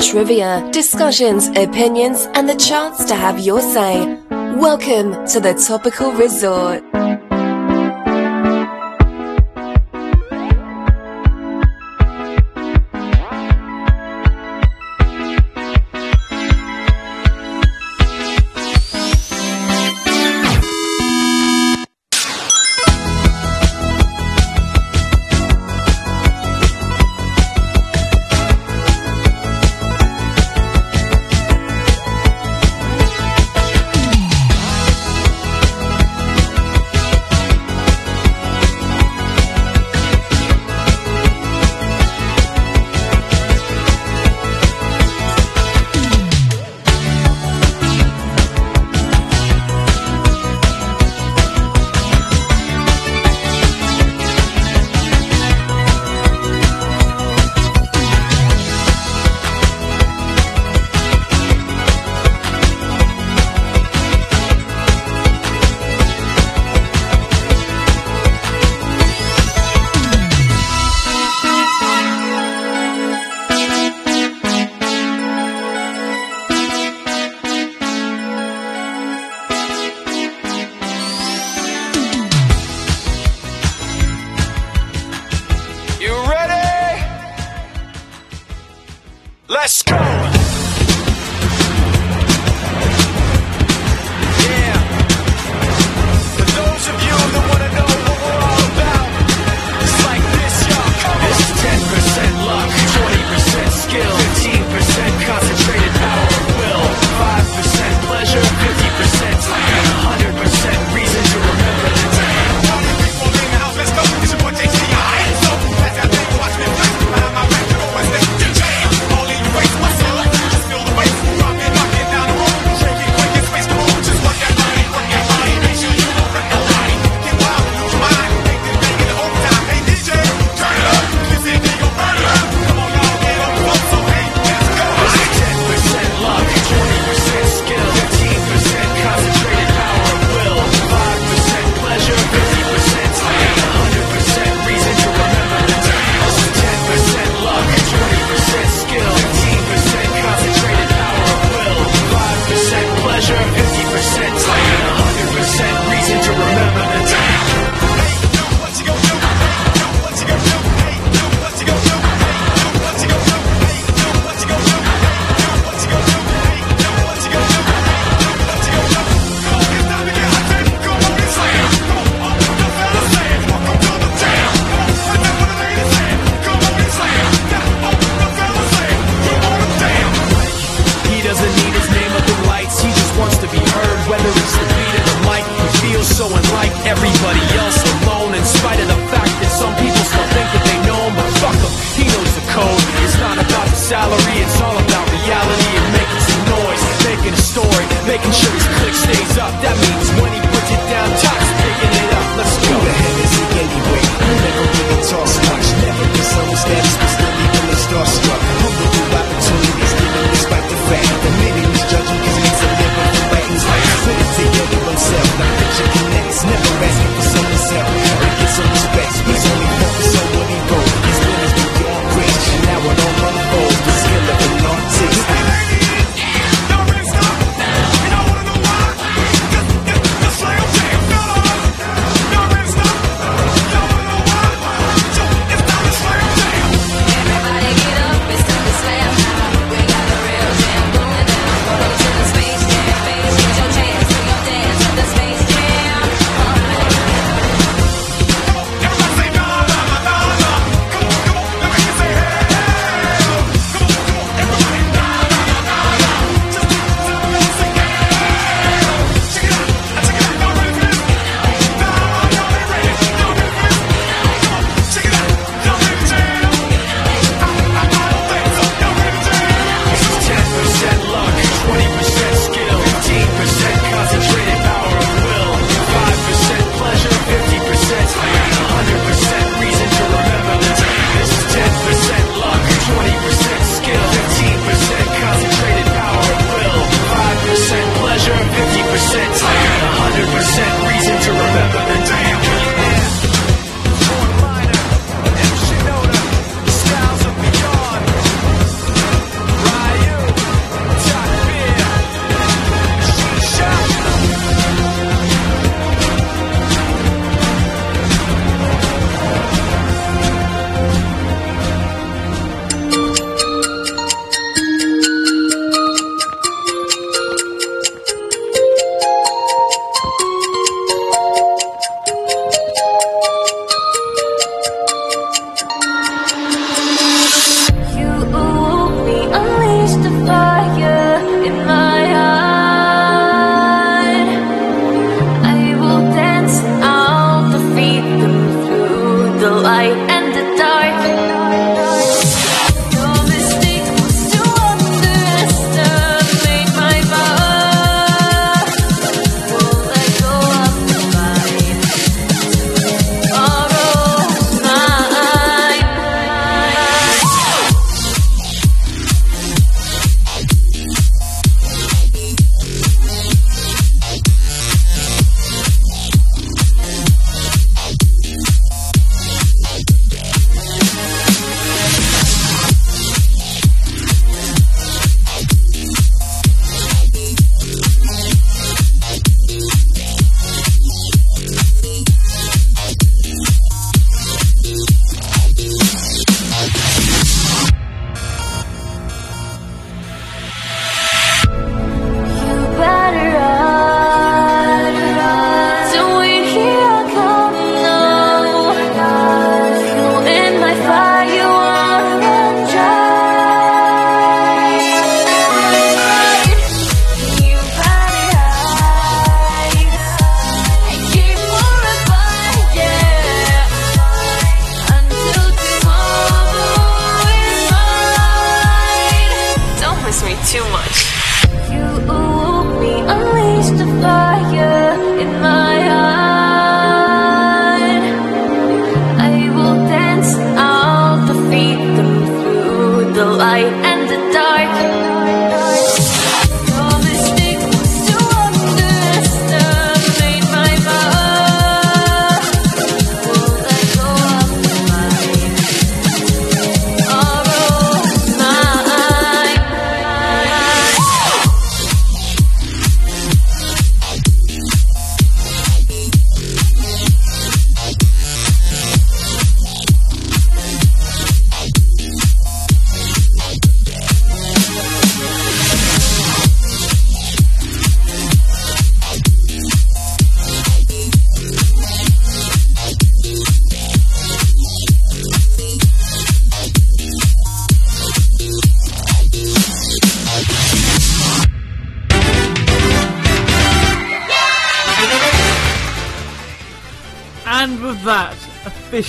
trivia, discussions, opinions, and the chance to have your say. Welcome to the Topical Resort.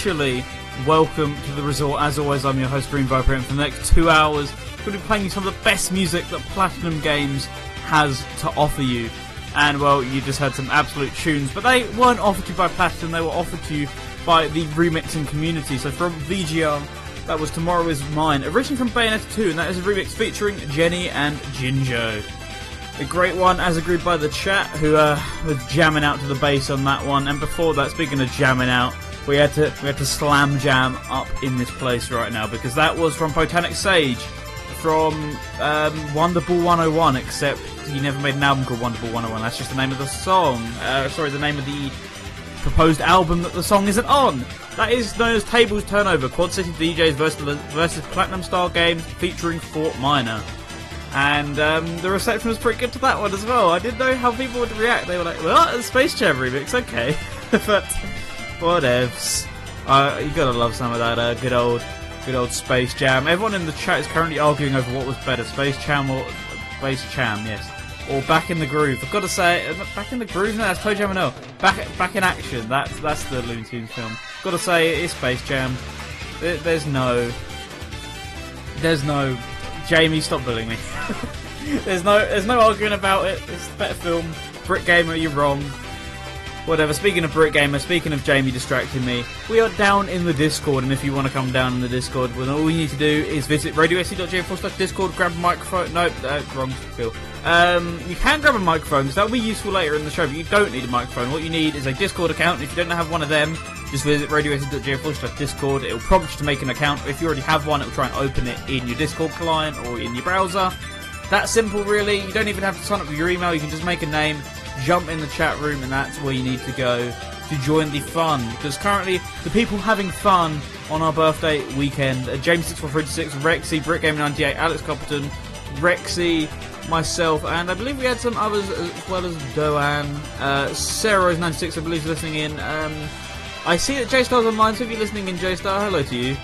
Officially, welcome to the resort. As always, I'm your host, Green Viper, and for the next two hours, to be playing you some of the best music that Platinum Games has to offer you. And well, you just heard some absolute tunes, but they weren't offered to you by Platinum, they were offered to you by the remixing community. So from VGR, that was Tomorrow Is Mine, originally from Bayonetta 2, and that is a remix featuring Jenny and Jinjo. A great one, as agreed by the chat, who uh, jamming out to the bass on that one. And before that, speaking of jamming out, we had to we had to slam jam up in this place right now because that was from Botanic Sage, from um, Wonderball 101. Except he never made an album called Wonderball 101. That's just the name of the song. Uh, sorry, the name of the proposed album that the song isn't on. That is known as Tables Turnover, Quad City DJs versus, versus Platinum Style Games featuring Fort Minor. And um, the reception was pretty good to that one as well. I didn't know how people would react. They were like, "Well, a Space Jam remix, okay," but whatevs. Uh, you gotta love some of that uh, good old, good old Space Jam. Everyone in the chat is currently arguing over what was better, Space Jam or Space Jam, yes, or Back in the Groove. I've got to say, uh, Back in the Groove. No, that's ToeJam and. Back, Back in Action. That's that's the Looney Tunes film. Got to say, it is Space Jam. There- There's no, there's no Jamie, stop bullying me. there's no there's no arguing about it. It's a better film. Brick Gamer, you're wrong. Whatever. Speaking of Brick Gamer, speaking of Jamie distracting me, we are down in the Discord, and if you want to come down in the Discord, well, all you need to do is visit radiosc.j forward slash Discord, grab a microphone. Nope, uh, wrong, Phil. Um, you can grab a microphone, because that'll be useful later in the show, but you don't need a microphone. What you need is a Discord account. If you don't have one of them, just visit radiosc.j forward slash Discord. It'll prompt you to make an account. If you already have one, it'll try and open it in your Discord client or in your browser. That simple, really. You don't even have to sign up with your email. You can just make a name, jump in the chat room, and that's where you need to go to join the fun. Because currently, the people having fun on our birthday weekend are James6436, Rexy, BrickGame98, Alex Copperton, Rexy, myself, and I believe we had some others as well as Doan. Uh, Sarah96, I believe, is listening in. Um, I see that J Star's online, so if you're listening in, J Star, hello to you.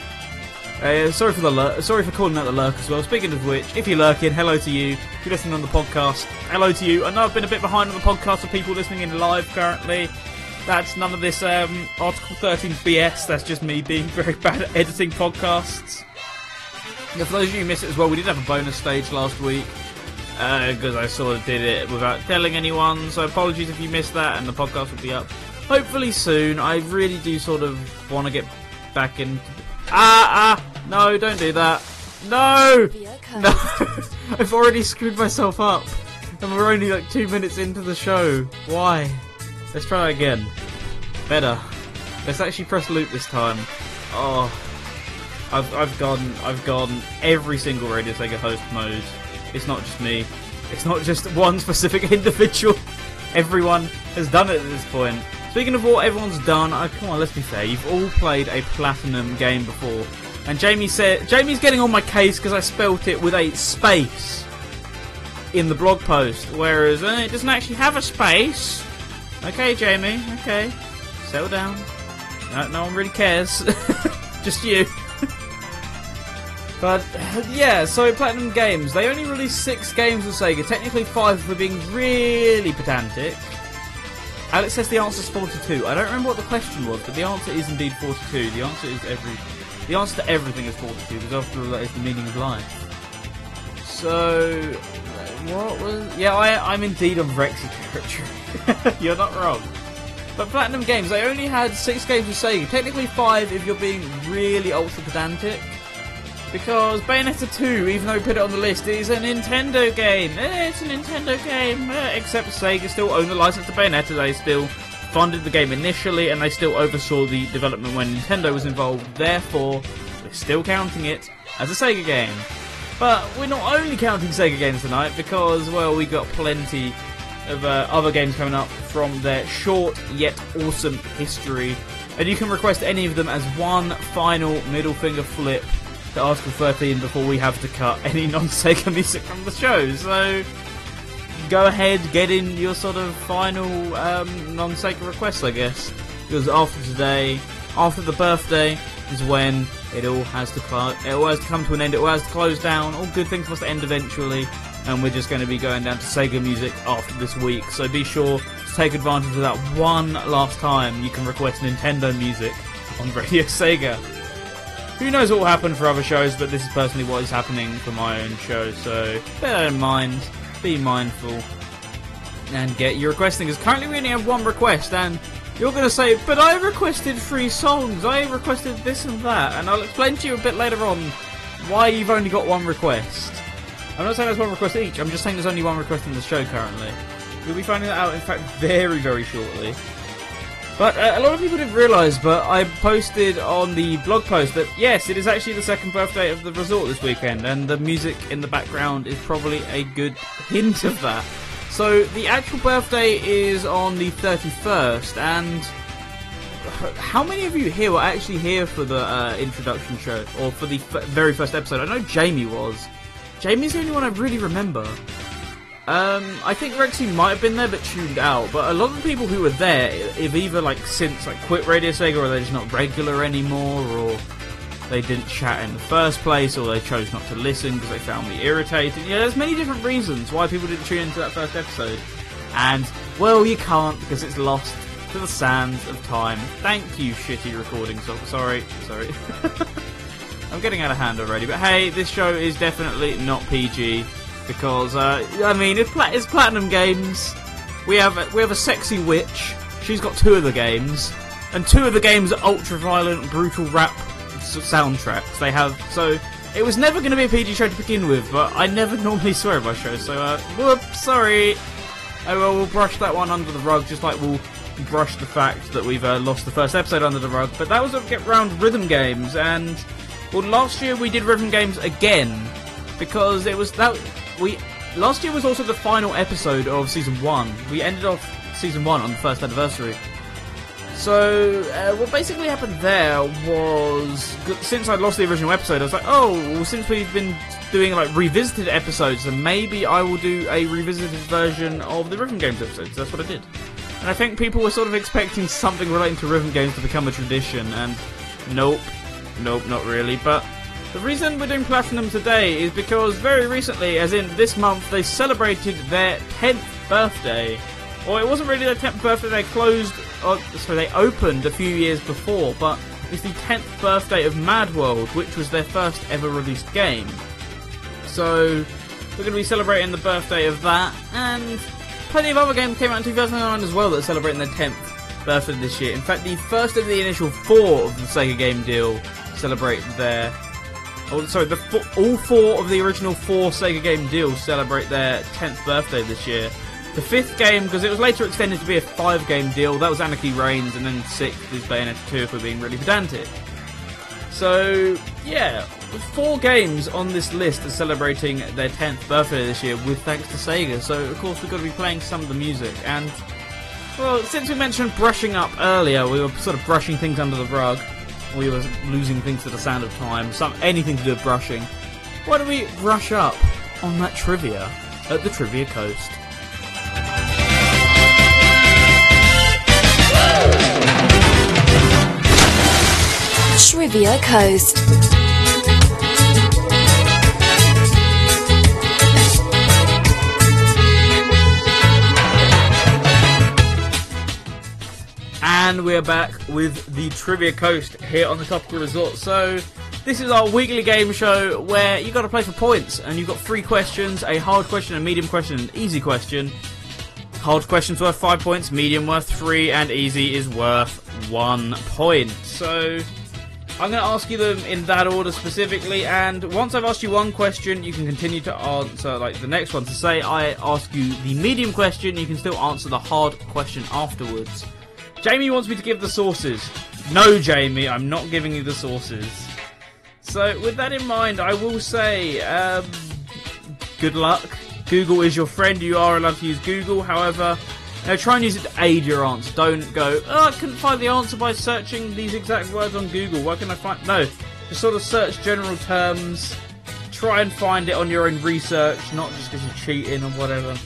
Uh, sorry for the lur- sorry for calling out the lurk as well. Speaking of which, if you're lurking, hello to you. If you're listening on the podcast, hello to you. I know I've been a bit behind on the podcast for people listening in live currently. That's none of this um, Article 13 BS. That's just me being very bad at editing podcasts. For those of you who missed it as well, we did have a bonus stage last week because I sort of did it without telling anyone. So apologies if you missed that, and the podcast will be up hopefully soon. I really do sort of want to get back in. Ah ah! No, don't do that. No, no! I've already screwed myself up, and we're only like two minutes into the show. Why? Let's try again. Better. Let's actually press loop this time. Oh. I've, I've gone I've gone every single Radio Sega host mode. It's not just me. It's not just one specific individual. Everyone has done it at this point. Speaking of what everyone's done, oh, come on, let's be fair. You've all played a platinum game before, and Jamie said Jamie's getting on my case because I spelt it with a space in the blog post, whereas uh, it doesn't actually have a space. Okay, Jamie. Okay, settle down. No, no one really cares. Just you. But yeah, so Platinum Games, they only released six games with Sega, technically five for being really pedantic. Alex says the answer is 42. I don't remember what the question was, but the answer is indeed 42. The answer is every. The answer to everything is 42, because after all, that is the meaning of life. So, what was? Yeah, I, I'm indeed on Rexy territory. You're not wrong. But Platinum Games, they only had six games with Sega. Technically five if you're being really ultra pedantic. Because Bayonetta 2, even though we put it on the list, is a Nintendo game. Eh, it's a Nintendo game, eh, except Sega still own the license to Bayonetta. They still funded the game initially, and they still oversaw the development when Nintendo was involved. Therefore, we're still counting it as a Sega game. But we're not only counting Sega games tonight because, well, we got plenty of uh, other games coming up from their short yet awesome history. And you can request any of them as one final middle finger flip to Article 13 before we have to cut any non Sega music from the show. So go ahead, get in your sort of final um, non Sega requests, I guess. Because after today, after the birthday, is when it all has to cl- it all has to come to an end. It all has to close down. All good things must end eventually, and we're just going to be going down to Sega music after this week. So be sure to take advantage of that one last time you can request Nintendo music on Radio Sega. Who knows what will happen for other shows, but this is personally what is happening for my own show. So bear that in mind. Be mindful and get your requesting. Because currently we only have one request, and you're going to say, but I requested three songs, I requested this and that, and I'll explain to you a bit later on why you've only got one request. I'm not saying there's one request each, I'm just saying there's only one request in the show currently. You'll be finding that out, in fact, very, very shortly. But uh, a lot of people didn't realise, but I posted on the blog post that yes, it is actually the second birthday of the resort this weekend, and the music in the background is probably a good hint of that. So the actual birthday is on the 31st, and how many of you here were actually here for the uh, introduction show or for the f- very first episode? I know Jamie was. Jamie's the only one I really remember. Um, I think Rexy might have been there but tuned out. But a lot of the people who were there have either like since like quit Radio Sega or they're just not regular anymore, or they didn't chat in the first place, or they chose not to listen because they found me irritating. Yeah, there's many different reasons why people didn't tune into that first episode. And well, you can't because it's lost to the sands of time. Thank you, shitty recording. So sorry, sorry. I'm getting out of hand already, but hey, this show is definitely not PG because uh, I mean it's, it's Platinum Games. We have a, we have a sexy witch. She's got two of the games, and two of the games are ultra violent, brutal rap soundtracks. They have so. It was never going to be a PG show to begin with, but I never normally swear in my show, so uh, whoops, sorry. Oh well, we'll brush that one under the rug, just like we'll brush the fact that we've uh, lost the first episode under the rug. But that was a get round rhythm games, and well, last year we did rhythm games again because it was that we last year was also the final episode of season one. We ended off season one on the first anniversary. So uh, what basically happened there was since I'd lost the original episode, I was like, oh, well, since we've been doing like revisited episodes, then maybe I will do a revisited version of the Rhythm Games episodes. That's what I did, and I think people were sort of expecting something relating to Rhythm Games to become a tradition, and nope, nope, not really. But the reason we're doing Platinum today is because very recently, as in this month, they celebrated their 10th birthday. Or it wasn't really their 10th birthday, they closed, uh, or, sorry, they opened a few years before, but it's the 10th birthday of Mad World, which was their first ever released game. So, we're going to be celebrating the birthday of that, and plenty of other games came out in 2009 as well that are celebrating their 10th birthday this year. In fact, the first of the initial four of the Sega game deal celebrate their Oh, sorry, the all four of the original four Sega game deals celebrate their 10th birthday this year. The fifth game, because it was later extended to be a five game deal, that was Anarchy Reigns, and then sixth is Bayonetta 2 if we're being really pedantic. So, yeah, four games on this list are celebrating their 10th birthday this year with thanks to Sega, so of course we've got to be playing some of the music, and well, since we mentioned brushing up earlier, we were sort of brushing things under the rug. We were losing things to the sound of time, some anything to do with brushing. Why don't we brush up on that trivia at the Trivia Coast? Trivia Coast. And we're back with the Trivia Coast here on the Topical Resort. So, this is our weekly game show where you got to play for points, and you've got three questions: a hard question, a medium question, and an easy question. Hard question's worth five points, medium worth three, and easy is worth one point. So, I'm going to ask you them in that order specifically, and once I've asked you one question, you can continue to answer like the next one. To say I ask you the medium question, you can still answer the hard question afterwards. Jamie wants me to give the sources. No, Jamie, I'm not giving you the sources. So, with that in mind, I will say, um, good luck. Google is your friend. You are allowed to use Google. However, uh, try and use it to aid your answer. Don't go, oh, I couldn't find the answer by searching these exact words on Google. Where can I find? No, just sort of search general terms. Try and find it on your own research, not just because you're cheating or whatever.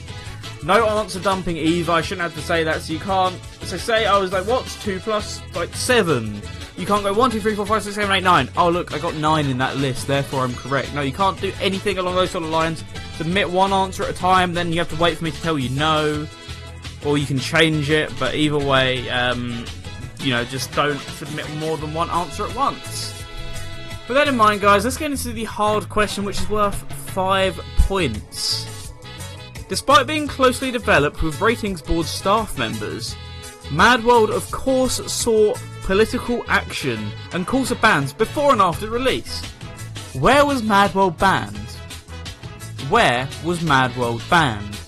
No answer dumping either. I shouldn't have to say that. So you can't. So say I was like, what's two plus like seven? You can't go one, two, three, four, five, six, seven, eight, nine. Oh look, I got nine in that list. Therefore, I'm correct. No, you can't do anything along those sort of lines. Submit one answer at a time. Then you have to wait for me to tell you no, or you can change it. But either way, um, you know, just don't submit more than one answer at once. With that in mind, guys, let's get into the hard question, which is worth five points. Despite being closely developed with ratings board staff members, Mad World of course saw political action and calls for bans before and after release. Where was Mad World banned? Where was Mad World banned?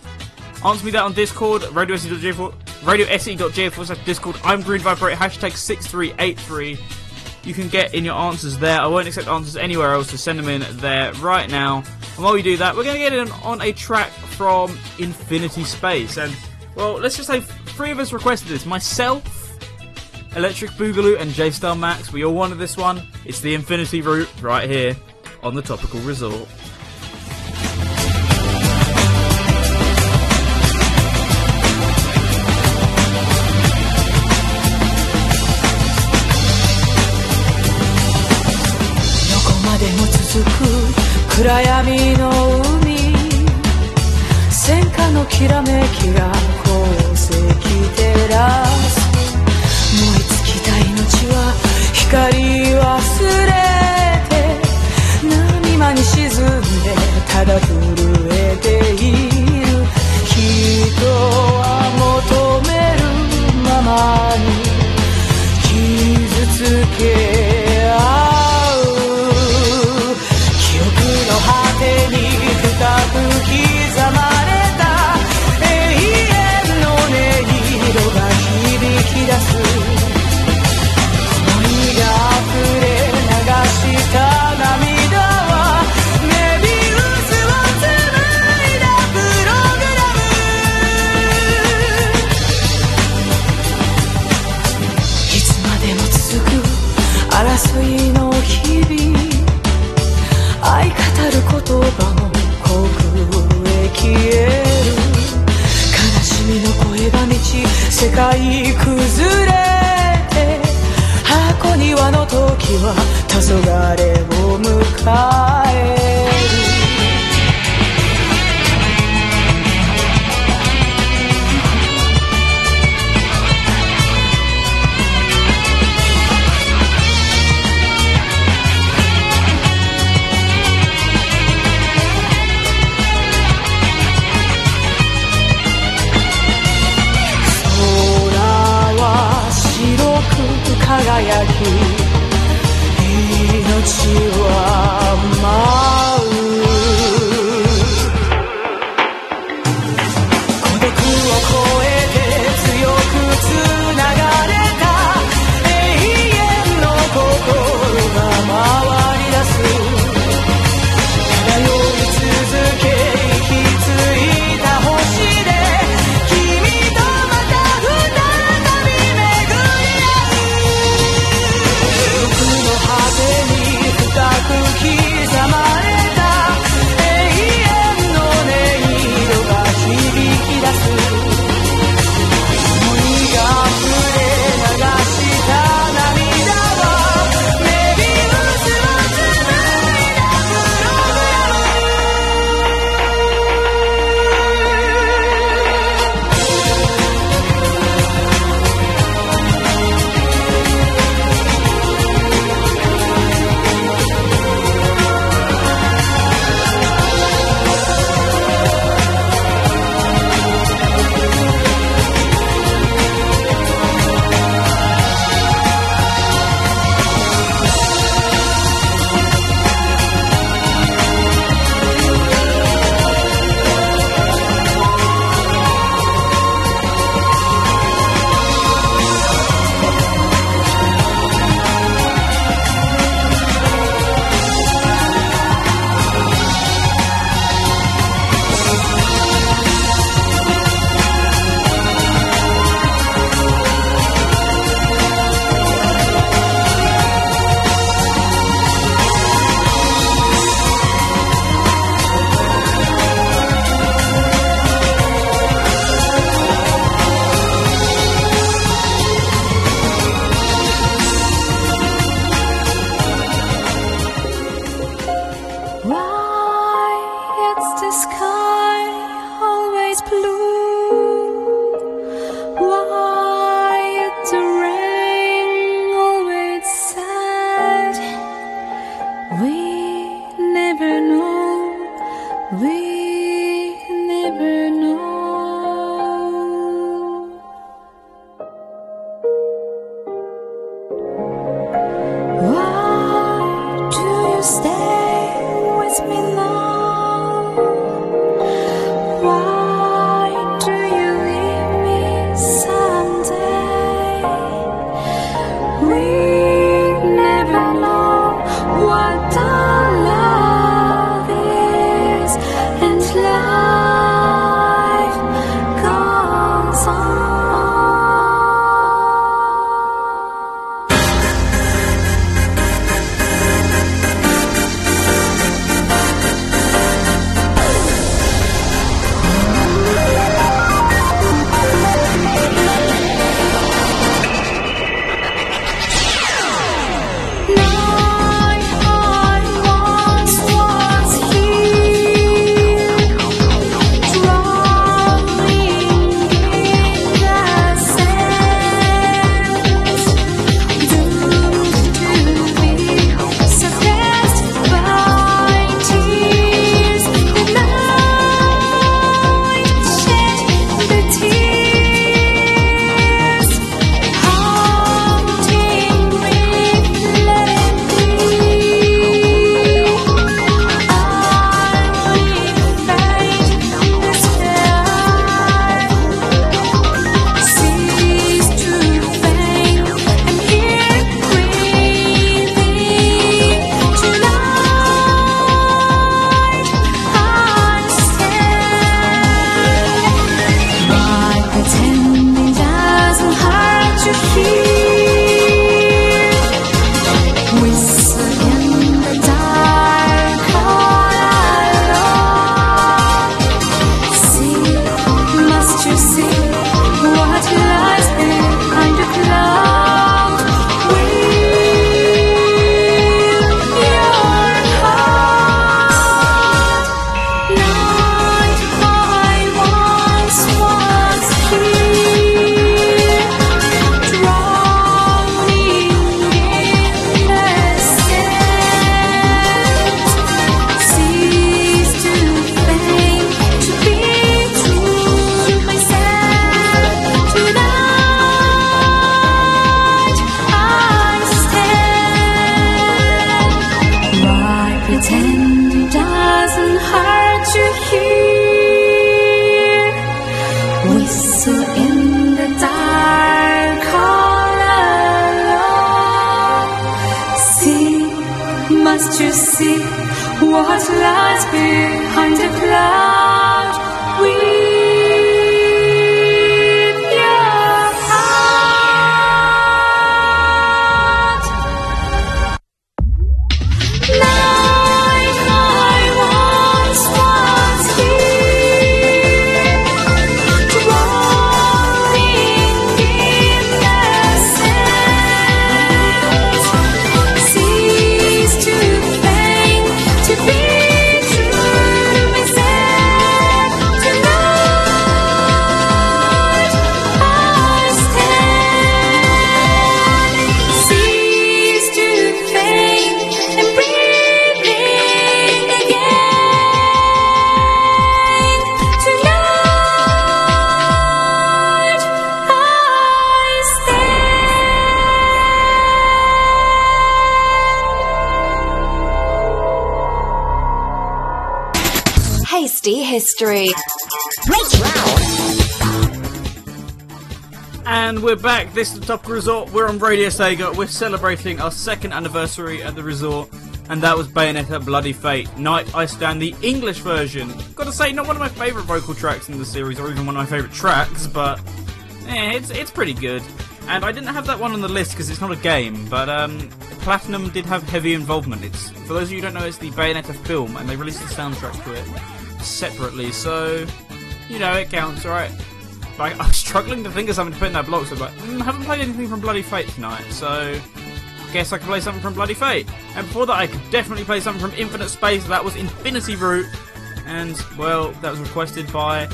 Answer me that on Discord, radiose.j4, radiose.j4 slash Discord. I'm Green Viper, hashtag 6383. You can get in your answers there. I won't accept answers anywhere else, so send them in there right now. And while we do that, we're going to get in on a track from Infinite Space. And, well, let's just say three of us requested this. Myself, Electric Boogaloo, and J Star Max. We all wanted this one. It's the Infinity Route right here on the Topical Resort. までも続く暗闇の海戦火のきらめきが宝石照らす燃え尽きた命は光忘れて波間に沈んでただ震えている人は求めるままに傷つけ合うてに深く刻 消える。悲しみの声が満ち世界崩れ。て箱庭の時は黄昏を迎える。命は舞 Topical Resort. We're on Radio Sega. We're celebrating our second anniversary at the resort, and that was Bayonetta Bloody Fate. Night I Stand, the English version. Gotta say, not one of my favourite vocal tracks in the series, or even one of my favourite tracks, but eh, it's, it's pretty good. And I didn't have that one on the list because it's not a game, but um, Platinum did have heavy involvement. It's For those of you who don't know, it's the Bayonetta film, and they released the soundtrack to it separately, so, you know, it counts, alright? Like, I'm struggling to think of something to put in that block, so I'm like, mm, haven't played anything from Bloody Fate tonight, so guess I could play something from Bloody Fate. And before that, I could definitely play something from Infinite Space, that was Infinity Root, and, well, that was requested by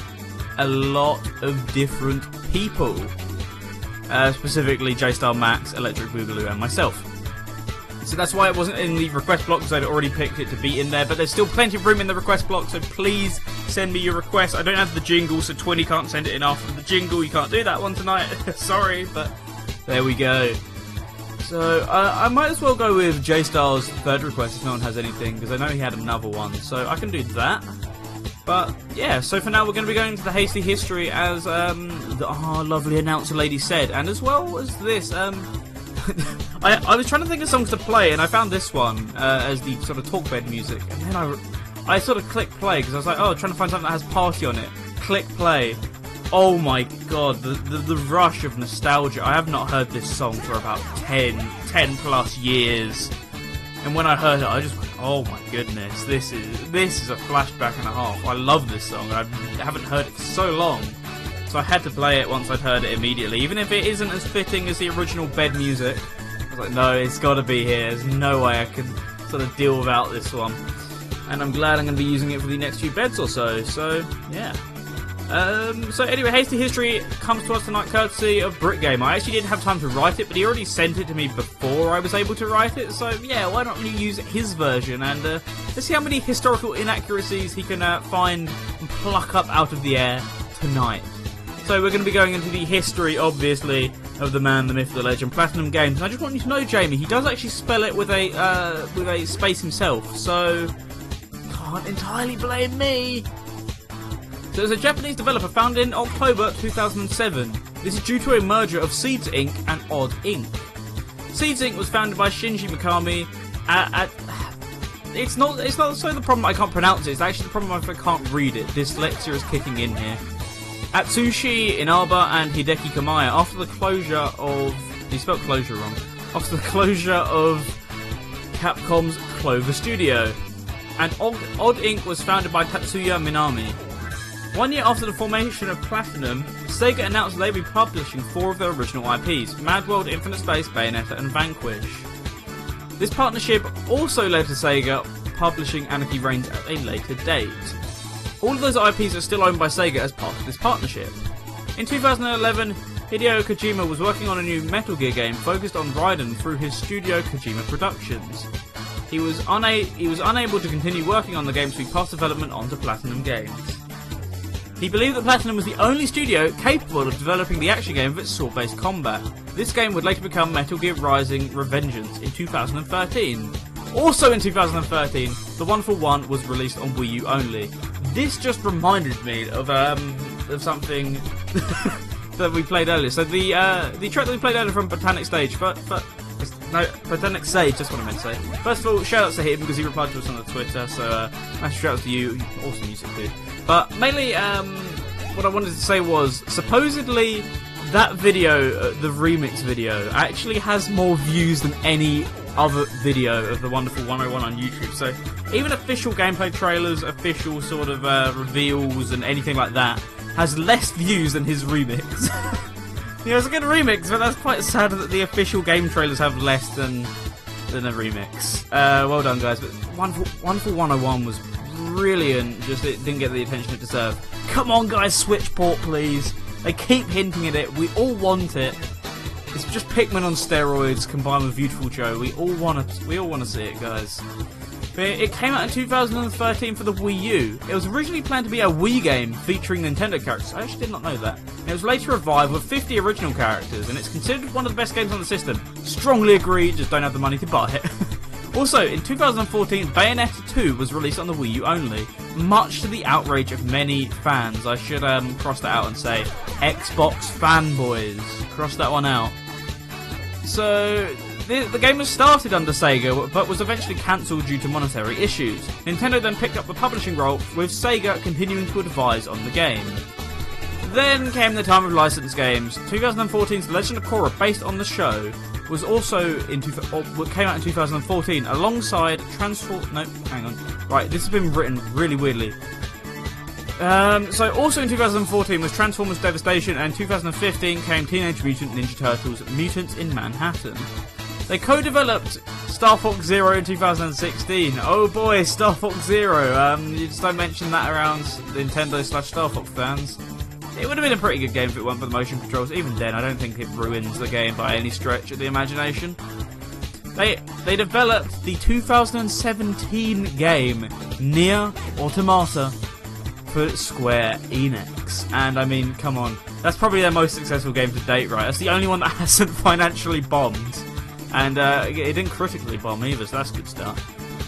a lot of different people. Uh, specifically, J-Star Max, Electric Boogaloo, and myself. So that's why it wasn't in the request block because I'd already picked it to be in there. But there's still plenty of room in the request block, so please send me your request. I don't have the jingle, so 20 can't send it enough jingle. You can't do that one tonight. Sorry, but there we go. So uh, I might as well go with J Styles' third request if no one has anything because I know he had another one, so I can do that. But yeah, so for now we're going to be going to the hasty history as um, the oh, lovely announcer lady said, and as well as this. Um, I, I was trying to think of songs to play, and I found this one uh, as the sort of talkbed music, and then I, I sort of clicked play because I was like, oh, trying to find something that has party on it. Click play. Oh my god, the, the, the rush of nostalgia. I have not heard this song for about 10, 10 plus years. And when I heard it, I just went, "Oh my goodness, this is this is a flashback and a half." I love this song. I haven't heard it for so long, so I had to play it once I'd heard it immediately, even if it isn't as fitting as the original bed music. I was like, "No, it's got to be here. There's no way I can sort of deal without this one." And I'm glad I'm to be using it for the next few beds or so. So yeah. Um, so anyway, Hasty History comes to us tonight courtesy of Brick Game. I actually didn't have time to write it, but he already sent it to me before I was able to write it. So yeah, why we use his version and uh, let's see how many historical inaccuracies he can uh, find and pluck up out of the air tonight. So we're going to be going into the history, obviously, of the man, the myth, the legend, Platinum Games. And I just want you to know, Jamie, he does actually spell it with a uh, with a space himself. So can't entirely blame me. So it's a Japanese developer founded in October 2007. This is due to a merger of Seeds Inc. and Odd Inc. Seeds Inc. was founded by Shinji Mikami at, at it's not it's not so the problem I can't pronounce it, it's actually the problem I can't read it. Dyslexia is kicking in here. Atsushi Inaba and Hideki Kamiya after the closure of he spelled closure wrong. After the closure of Capcom's Clover Studio. And Odd, Odd Inc. was founded by Tatsuya Minami. One year after the formation of Platinum, Sega announced they'd be publishing four of their original IPs Mad World, Infinite Space, Bayonetta, and Vanquish. This partnership also led to Sega publishing Anarchy Reigns at a later date. All of those IPs are still owned by Sega as part of this partnership. In 2011, Hideo Kojima was working on a new Metal Gear game focused on Raiden through his studio Kojima Productions. He was, una- he was unable to continue working on the game, so he passed development on to Platinum Games. He believed that Platinum was the only studio capable of developing the action game with its sword-based combat. This game would later become Metal Gear Rising Revengeance in 2013. Also in 2013, the Wonderful 101 was released on Wii U only. This just reminded me of um of something that we played earlier. So the uh, the track that we played earlier from Botanic Stage, but but no, Botanic Sage, just what I meant to say. First of all, shout outs to him because he replied to us on the Twitter, so uh, massive shout outs to you, awesome music dude. But mainly, um, what I wanted to say was supposedly that video, uh, the remix video, actually has more views than any other video of the Wonderful 101 on YouTube. So even official gameplay trailers, official sort of uh, reveals, and anything like that has less views than his remix. yeah, it's a good remix, but that's quite sad that the official game trailers have less than than a remix. Uh, well done, guys. But Wonderful, Wonderful 101 was brilliant. Just it didn't get the attention it deserved. Come on, guys, switch port, please. They keep hinting at it. We all want it. It's just Pikmin on steroids combined with Beautiful Joe. We all want to. We all want to see it, guys. But it came out in 2013 for the Wii U. It was originally planned to be a Wii game featuring Nintendo characters. I actually did not know that. It was later revived with 50 original characters, and it's considered one of the best games on the system. Strongly agree, just don't have the money to buy it. also, in 2014, Bayonetta 2 was released on the Wii U only, much to the outrage of many fans. I should um, cross that out and say Xbox fanboys. Cross that one out. So, the, the game was started under Sega, but was eventually cancelled due to monetary issues. Nintendo then picked up the publishing role, with Sega continuing to advise on the game. Then came the time of licensed games. 2014's Legend of Korra, based on the show, was also in two, came out in 2014 alongside Transform. No, hang on. Right, this has been written really weirdly. Um, so also in 2014 was Transformers Devastation, and 2015 came Teenage Mutant Ninja Turtles: Mutants in Manhattan. They co-developed Star Fox Zero in 2016. Oh boy, Star Fox Zero. Um, you just don't mention that around Nintendo slash Star Fox fans. It would have been a pretty good game if it weren't for the motion controls. Even then, I don't think it ruins the game by any stretch of the imagination. They they developed the 2017 game Nier Automata for Square Enix, and I mean, come on, that's probably their most successful game to date, right? That's the only one that hasn't financially bombed, and uh, it didn't critically bomb either, so that's a good stuff.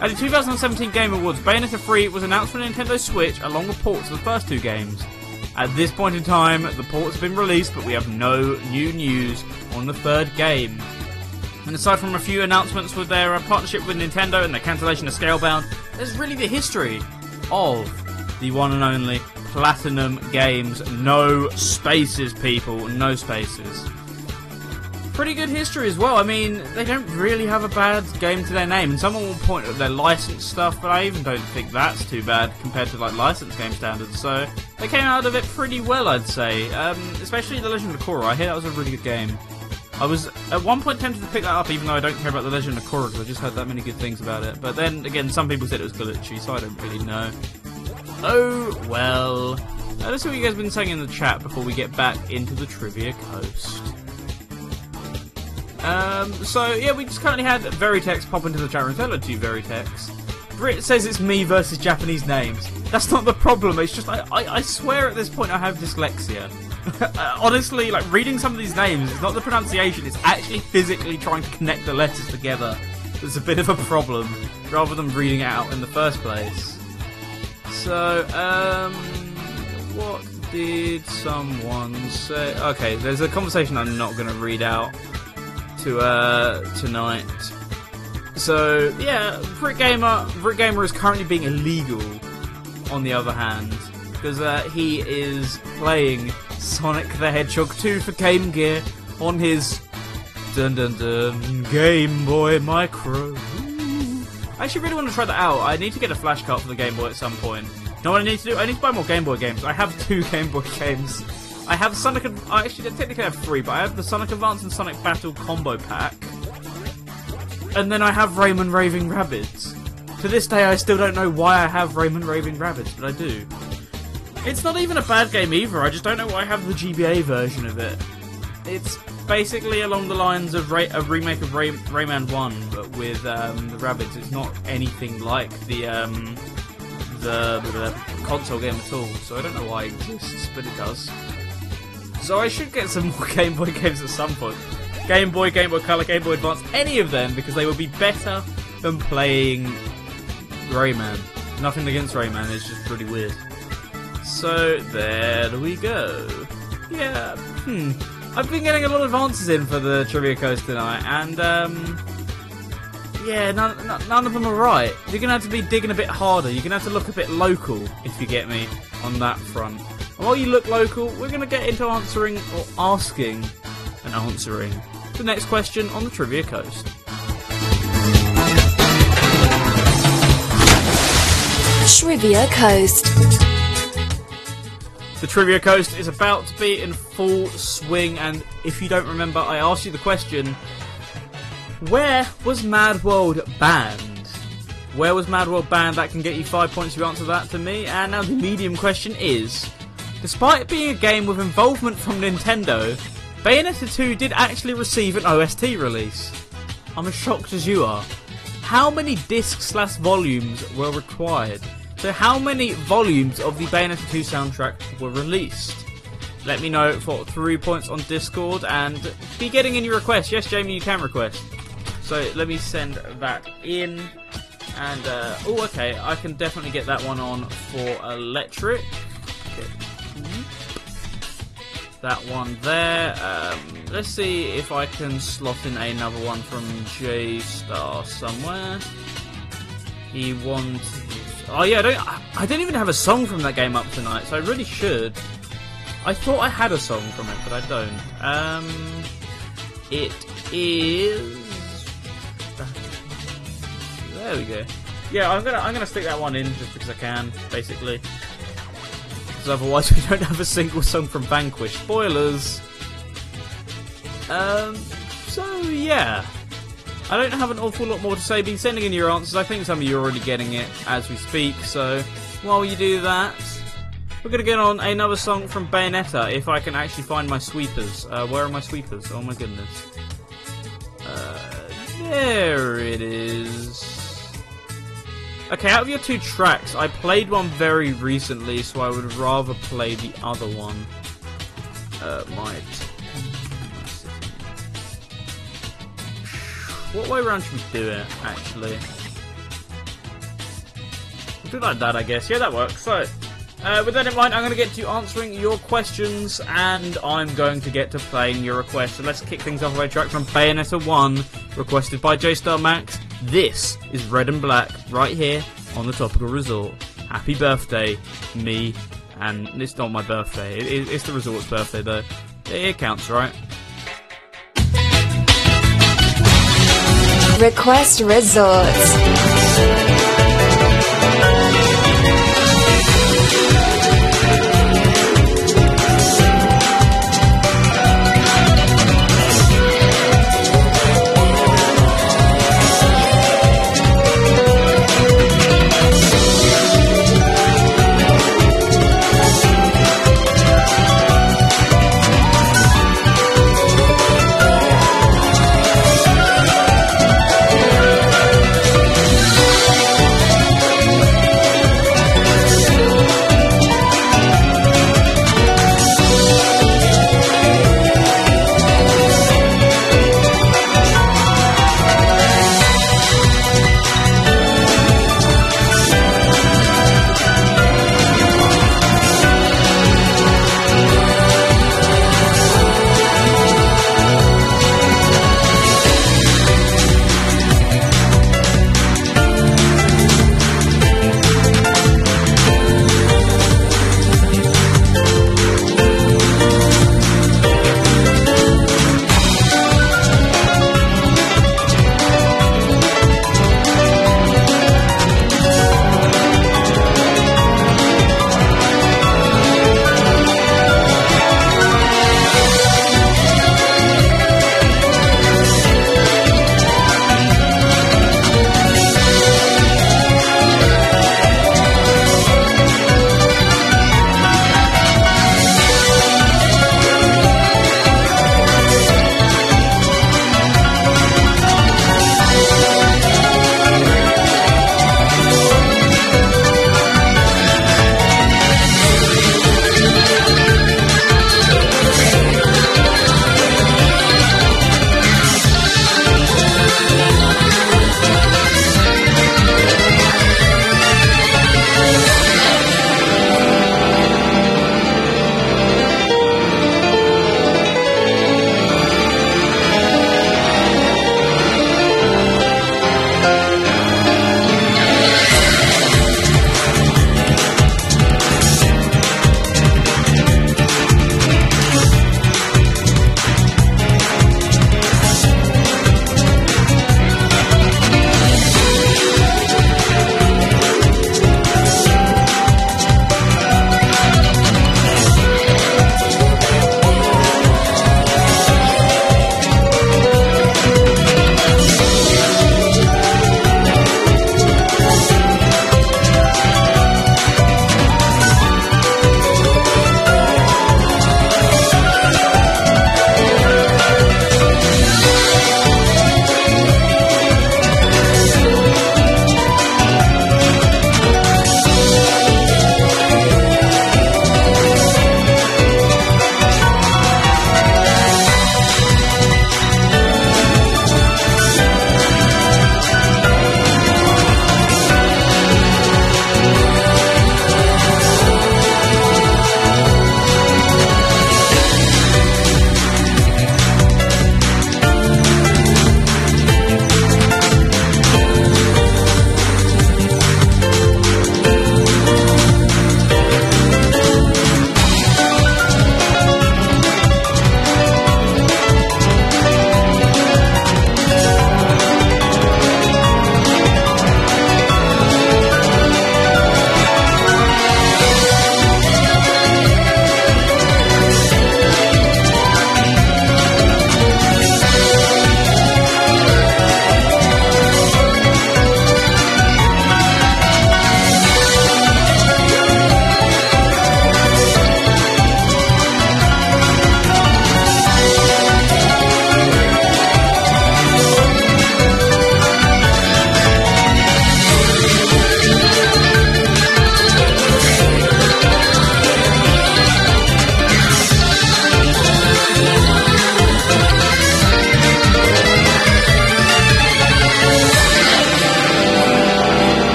At the 2017 Game Awards, Bayonetta 3 was announced for Nintendo Switch along with ports of the first two games. At this point in time, the ports have been released, but we have no new news on the third game. And aside from a few announcements with their uh, partnership with Nintendo and the cancellation of Scalebound, there's really the history of the one and only Platinum Games. No spaces, people. No spaces. Pretty good history as well. I mean, they don't really have a bad game to their name. And someone will point at their licensed stuff, but I even don't think that's too bad compared to like licensed game standards. So they came out of it pretty well, I'd say. Um, especially The Legend of Korra. I hear that was a really good game. I was at one point tempted to pick that up, even though I don't care about The Legend of Korra because I just heard that many good things about it. But then again, some people said it was glitchy, so I don't really know. Oh well. Uh, let's see what you guys have been saying in the chat before we get back into the trivia coast. Um, so yeah, we just currently had Veritex pop into the chat room. Hello to you, Veritex. Brit says it's me versus Japanese names. That's not the problem. It's just I, I, I swear at this point I have dyslexia. Uh, Honestly, like reading some of these names, it's not the pronunciation. It's actually physically trying to connect the letters together. There's a bit of a problem, rather than reading it out in the first place. So, um, what did someone say? Okay, there's a conversation I'm not going to read out to uh tonight. So yeah, Brit Gamer, Brit Gamer is currently being illegal. On the other hand, because uh, he is playing Sonic the Hedgehog 2 for Game Gear on his dun dun dun Game Boy Micro. I actually really want to try that out. I need to get a flash card for the Game Boy at some point. Know what I need to do? I need to buy more Game Boy games. I have two Game Boy games. I have Sonic. I actually technically have three, but I have the Sonic Advance and Sonic Battle combo pack, and then I have Rayman Raving Rabbids. To this day, I still don't know why I have Rayman Raving Rabbids, but I do. It's not even a bad game either. I just don't know why I have the GBA version of it. It's basically along the lines of Ray- a remake of Ray- Rayman One, but with um, the rabbits. It's not anything like the, um, the the console game at all. So I don't know why it exists, but it does. So I should get some more Game Boy games at some point. Game Boy, Game Boy Color, Game Boy Advance, any of them, because they would be better than playing Rayman. Nothing against Rayman, it's just pretty weird. So there we go. Yeah, hmm. I've been getting a lot of answers in for the Trivia Coast tonight, and um, yeah, none, none- of them are right. You're gonna have to be digging a bit harder. You're gonna have to look a bit local, if you get me, on that front. And while you look local, we're gonna get into answering or asking and answering the next question on the Trivia Coast. Trivia Coast. The Trivia Coast is about to be in full swing, and if you don't remember, I asked you the question Where was Mad World banned? Where was Mad World banned? That can get you five points if you answer that to me. And now the medium question is Despite being a game with involvement from Nintendo, Bayonetta 2 did actually receive an OST release. I'm as shocked as you are. How many discs slash volumes were required? So how many volumes of the Bayonetta 2 soundtrack were released? Let me know for three points on Discord and be getting any requests. Yes, Jamie, you can request. So let me send that in. And, uh, oh, okay, I can definitely get that one on for Electric. That one there. Um, let's see if I can slot in another one from J Star somewhere. He wanted. Oh yeah, I don't. I don't even have a song from that game up tonight, so I really should. I thought I had a song from it, but I don't. Um, it is. There we go. Yeah, I'm gonna I'm gonna stick that one in just because I can, basically. Because otherwise we don't have a single song from Vanquish. Spoilers. Um. So yeah. I don't have an awful lot more to say. Been sending in your answers. I think some of you are already getting it as we speak. So while you do that, we're gonna get on another song from Bayonetta. If I can actually find my sweepers. Uh, where are my sweepers? Oh my goodness. Uh, there it is. Okay, out of your two tracks, I played one very recently, so I would rather play the other one. Uh, might. What way around should we do it, actually? We'll do like that, I guess. Yeah, that works. So, uh, with that in mind, I'm going to get to answering your questions, and I'm going to get to playing your requests. So let's kick things off with a track from Bayonetta 1, requested by J Star Max. This is Red and Black, right here on the Topical Resort. Happy birthday, me, and it's not my birthday. It, it- it's the resort's birthday, though. It counts, right? Request Resorts.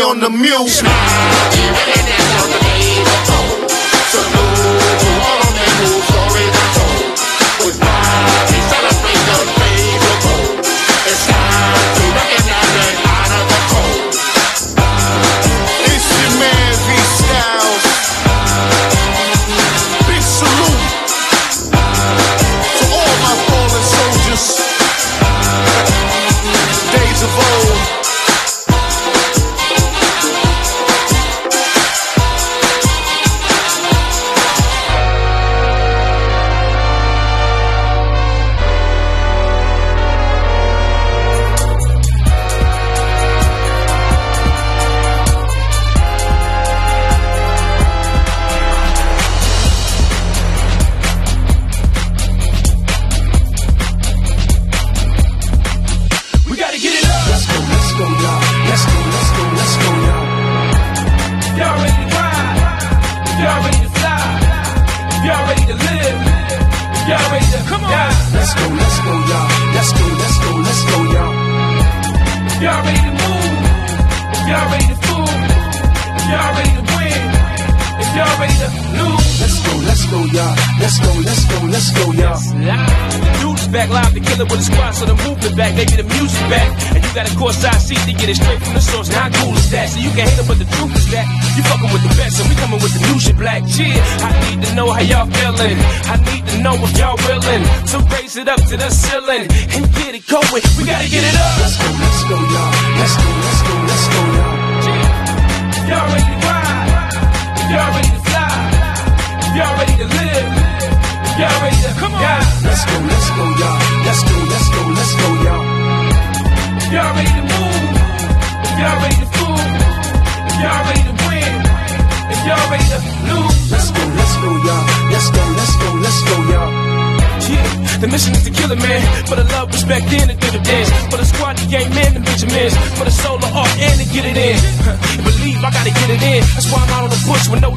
on the music.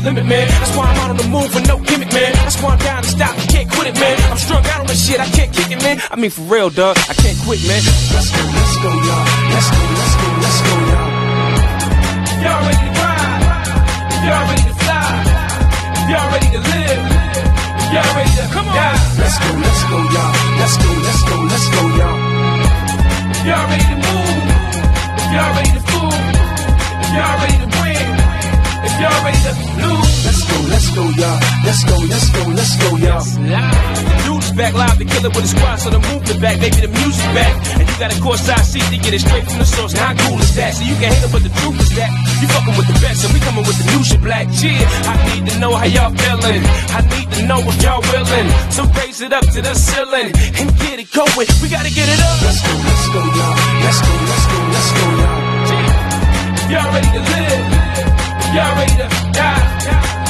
limit, man. That's why I'm out on the move with no gimmick, man. That's why I'm down to stop. I can't quit it, man. I'm strung out on this shit. I can't kick it, man. I mean, for real, dog. I can't quit, man. Let's go, let's go, y'all. Let's go, let's go, let's go, y'all. Y'all ready to ride? Y'all ready to fly? Y'all ready to live? Y'all ready to come on? Yeah. Let's go, let's go, y'all. Let's go, let's go, let's go, y'all. Y'all ready to move? Y'all ready to fool? Y'all ready to move. Y'all ready to lose? Let's go, let's go, y'all. Let's go, let's go, let's go, y'all. The dude's back live to kill it with a squad, so the movement back, baby, the music back. And you got a course side seat to get it straight from the source. How cool is that? So you can hate it, but the truth is that you fucking with the best, and we coming with the new shit black. Yeah, I need to know how y'all feeling. I need to know if y'all willing. So raise it up to the ceiling and get it going. We gotta get it up. Let's go, let's go, y'all. Let's go, let's go, let's go, y'all. Y'all ready to live? Y'all ready to die?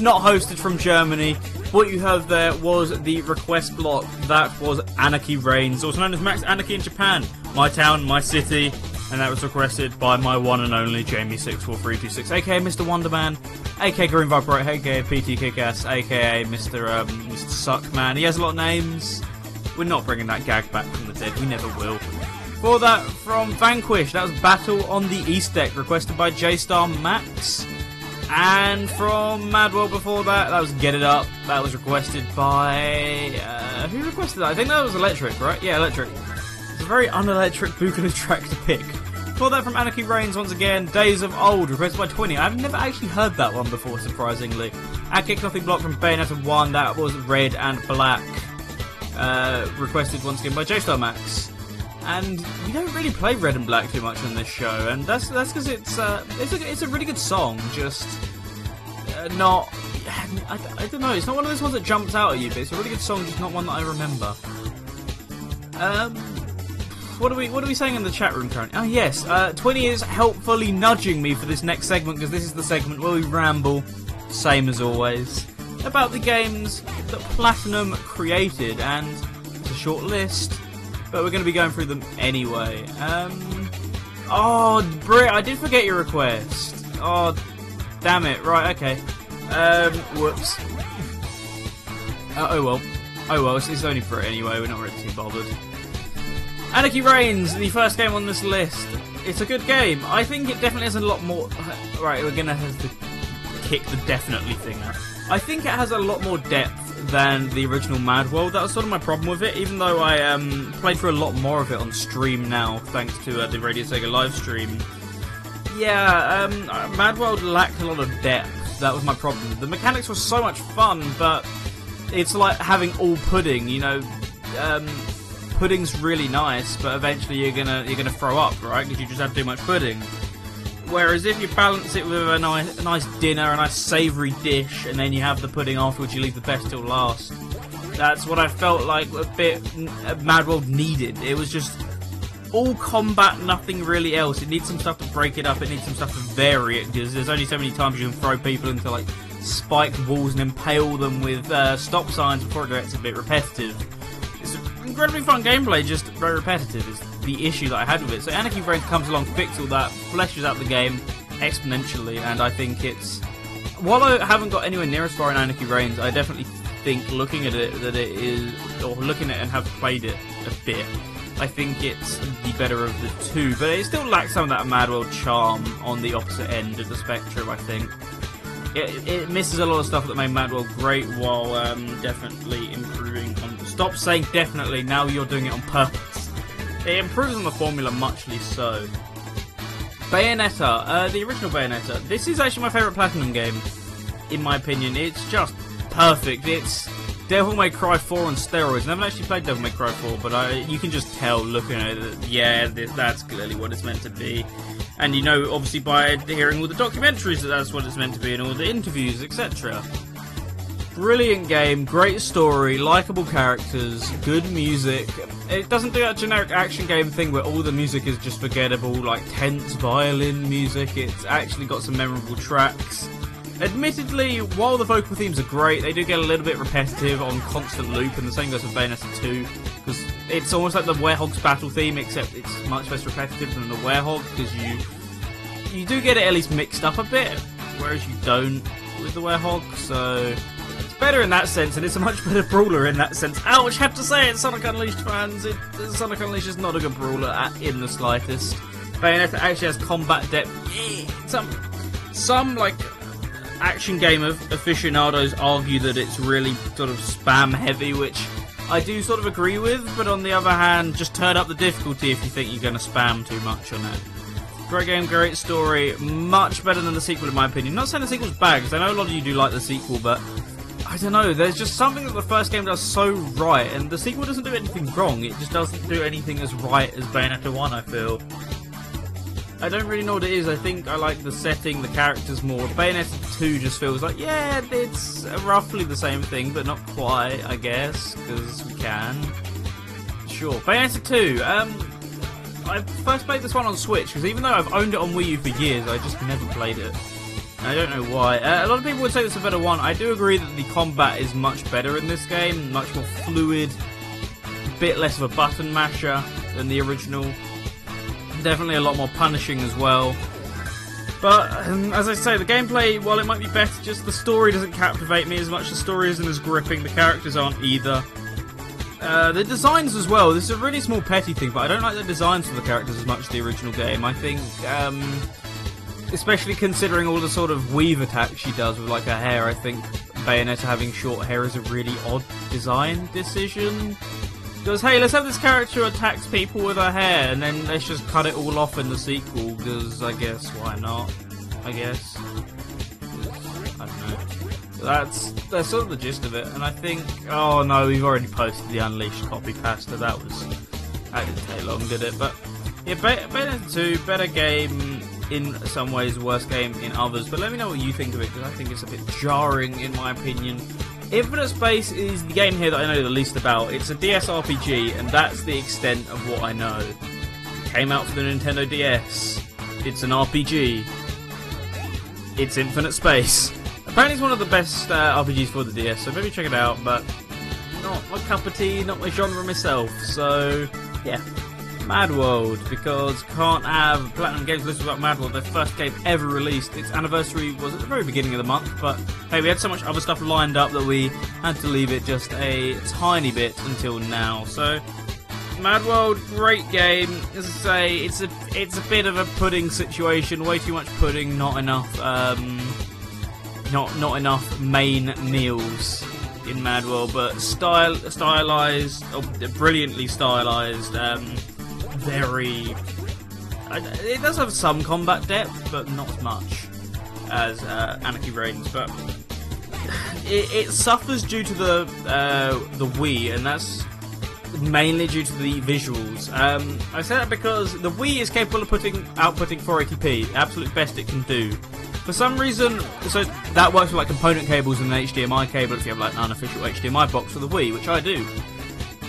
Not hosted from Germany. What you heard there was the request block. That was Anarchy Reigns, also known as Max Anarchy in Japan. My town, my city. And that was requested by my one and only Jamie64326, aka Mr. Wonderman, aka Green Viper, aka PT Kickass, aka Mr. Um, Mr. Suckman. He has a lot of names. We're not bringing that gag back from the dead. We never will. For that, from Vanquish, that was Battle on the East Deck, requested by J Star Max. And from Mad World before that, that was Get It Up. That was requested by. Uh, who requested that? I think that was Electric, right? Yeah, Electric. It's a very unelectric Boogaloo track to pick. For that, from Anarchy Reigns once again, Days of Old, requested by 20. I've never actually heard that one before, surprisingly. And Kick Nothing Block from Bayonetta 1, that was Red and Black. Uh, requested once again by J Star Max and we don't really play Red and Black too much on this show, and that's that's because it's uh, it's a it's a really good song, just uh, not. I, I don't know. It's not one of those ones that jumps out at you, but it's a really good song, just not one that I remember. Um, what are we what are we saying in the chat room currently? Oh yes, uh, Twenty is helpfully nudging me for this next segment because this is the segment where we ramble, same as always, about the games that Platinum created, and it's a short list but we're going to be going through them anyway. Um, oh, Brit, I did forget your request. Oh, damn it. Right, okay. Um, whoops. Uh, oh well. Oh well, it's, it's only Brit anyway. We're not really too bothered. Anarchy Reigns, the first game on this list. It's a good game. I think it definitely has a lot more. Right, we're gonna have to kick the definitely thing out. I think it has a lot more depth than the original Mad World. That was sort of my problem with it, even though I um, played for a lot more of it on stream now, thanks to uh, the Radio Sega live stream. Yeah, um, Mad World lacked a lot of depth. That was my problem. The mechanics were so much fun, but it's like having all pudding. You know, um, pudding's really nice, but eventually you're gonna you're gonna throw up, right? Because you just have too much pudding. Whereas if you balance it with a nice, a nice dinner, a nice savoury dish, and then you have the pudding afterwards, you leave the best till last. That's what I felt like a bit Mad World needed. It was just all combat, nothing really else. It needs some stuff to break it up. It needs some stuff to vary it because there's only so many times you can throw people into like spiked walls and impale them with uh, stop signs before it gets a bit repetitive. It's incredibly fun gameplay, just very repetitive. Is the issue that I had with it. So Anarchy Reigns comes along, fixes all that, fleshes out the game exponentially, and I think it's. While I haven't got anywhere near as far in Anarchy Reigns, I definitely think looking at it that it is, or looking at it and have played it a bit, I think it's the better of the two. But it still lacks some of that Mad World charm on the opposite end of the spectrum, I think. It, it misses a lot of stuff that made Mad World great while um, definitely improving on. Stop saying definitely, now you're doing it on purpose. It improves on the formula muchly so. Bayonetta, uh, the original Bayonetta. This is actually my favourite Platinum game, in my opinion. It's just perfect. It's Devil May Cry 4 on steroids. I haven't actually played Devil May Cry 4, but I, you can just tell looking at it that, yeah, this, that's clearly what it's meant to be. And you know, obviously, by hearing all the documentaries, that that's what it's meant to be, and all the interviews, etc. Brilliant game, great story, likable characters, good music. It doesn't do that generic action game thing where all the music is just forgettable, like tense violin music. It's actually got some memorable tracks. Admittedly, while the vocal themes are great, they do get a little bit repetitive on constant loop, and the same goes for Bayonetta 2, because it's almost like the Werehog's battle theme, except it's much less repetitive than the Werehog, because you you do get it at least mixed up a bit. whereas you don't with the Werehog. So better in that sense, and it's a much better brawler in that sense. Ouch! Have to say it, Sonic Unleashed fans. It, Sonic Unleashed is not a good brawler at, in the slightest. Bayonetta actually has combat depth. Some some like action game of aficionados argue that it's really sort of spam heavy, which I do sort of agree with, but on the other hand, just turn up the difficulty if you think you're going to spam too much on it. Great game, great story, much better than the sequel in my opinion. Not saying the sequel's bad, because I know a lot of you do like the sequel, but I don't know, there's just something that the first game does so right, and the sequel doesn't do anything wrong, it just doesn't do anything as right as Bayonetta 1, I feel. I don't really know what it is. I think I like the setting, the characters more. Bayonetta 2 just feels like, yeah, it's roughly the same thing, but not quite, I guess, because we can. Sure. Bayonetta 2, um, I first played this one on Switch, because even though I've owned it on Wii U for years, I just never played it. I don't know why. Uh, a lot of people would say it's a better one. I do agree that the combat is much better in this game, much more fluid, a bit less of a button masher than the original. Definitely a lot more punishing as well. But um, as I say, the gameplay, while it might be better, just the story doesn't captivate me as much. The story isn't as gripping. The characters aren't either. Uh, the designs as well. This is a really small petty thing, but I don't like the designs for the characters as much as the original game. I think, um, especially considering all the sort of weave attacks she does with like her hair, I think Bayonetta having short hair is a really odd design decision. Because hey, let's have this character attacks people with her hair, and then let's just cut it all off in the sequel. Because I guess why not? I guess I don't know. That's that's sort of the gist of it, and I think. Oh no, we've already posted the Unleashed copy pasta. That was that didn't take long, did it? But yeah, Bay- Bayonetta 2, better game in some ways, worse game in others. But let me know what you think of it because I think it's a bit jarring in my opinion. Infinite Space is the game here that I know the least about. It's a DS RPG, and that's the extent of what I know. Came out for the Nintendo DS. It's an RPG. It's Infinite Space. Apparently, it's one of the best uh, RPGs for the DS, so maybe check it out. But not my cup of tea, not my genre myself. So yeah, Mad World because can't have Platinum Games listed without Mad World. Their first game ever released. Its anniversary was at the very beginning of the month, but hey, we had so much other stuff lined up that we had to leave it just a tiny bit until now. So. Mad World, great game. As I say, it's a it's a bit of a pudding situation. Way too much pudding, not enough um, not not enough main meals in Mad World, but style stylized, brilliantly stylized, um, very. It does have some combat depth, but not as much as uh, Anarchy Reigns. But it, it suffers due to the uh, the Wii, and that's mainly due to the visuals. Um, I say that because the Wii is capable of putting outputting 480p, absolute best it can do. For some reason, so that works with like component cables and an HDMI cable if you have like an unofficial HDMI box for the Wii, which I do.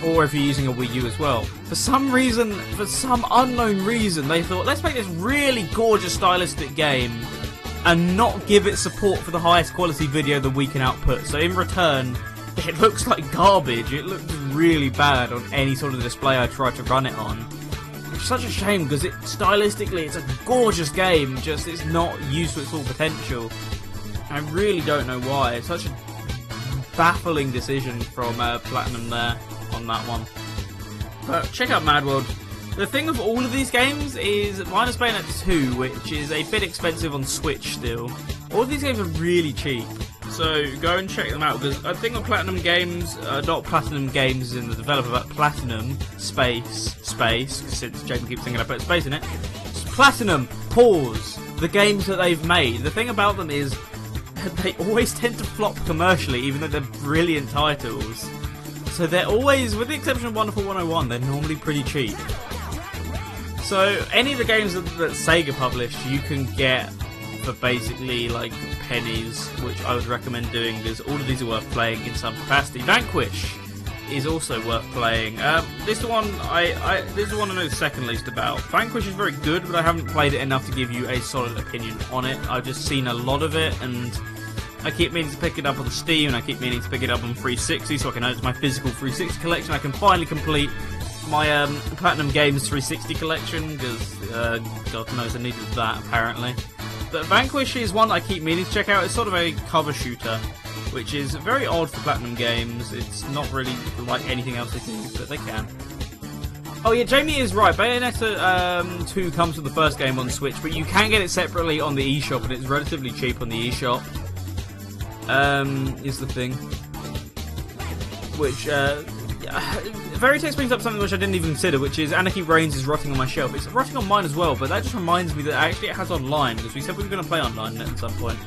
Or if you're using a Wii U as well. For some reason, for some unknown reason, they thought, let's make this really gorgeous stylistic game and not give it support for the highest quality video that we can output. So in return, it looks like garbage. It looks really bad on any sort of display I try to run it on. It's such a shame because it stylistically it's a gorgeous game, just it's not used to its full potential. I really don't know why. It's such a baffling decision from uh, Platinum there on that one. But check out Mad World. The thing of all of these games is minus Bayonetta 2, which is a bit expensive on Switch still. All these games are really cheap. So go and check them out because I think on Platinum Games, uh, not Platinum Games is in the developer, but Platinum Space Space, since Jaden keeps thinking I put space in it. Platinum Pause the games that they've made. The thing about them is they always tend to flop commercially, even though they're brilliant titles. So they're always, with the exception of Wonderful 101, they're normally pretty cheap. So any of the games that, that Sega published, you can get for basically like pennies, which I would recommend doing because all of these are worth playing in some capacity. Vanquish is also worth playing. Um, this one I, I this is one I know the second least about. Vanquish is very good, but I haven't played it enough to give you a solid opinion on it. I've just seen a lot of it and. I keep meaning to pick it up on Steam, and I keep meaning to pick it up on 360, so I can add it to my physical 360 collection. I can finally complete my um, Platinum Games 360 collection because uh, God knows I needed that apparently. But Vanquish is one I keep meaning to check out. It's sort of a cover shooter, which is very odd for Platinum games. It's not really like anything else they do, but they can. Oh yeah, Jamie is right. Bayonetta um, 2 comes with the first game on Switch, but you can get it separately on the eShop, and it's relatively cheap on the eShop. Um, is the thing. Which, uh, brings up something which I didn't even consider, which is Anarchy Reigns is rotting on my shelf. It's rotting on mine as well, but that just reminds me that actually it has online, because we said we were going to play online at some point.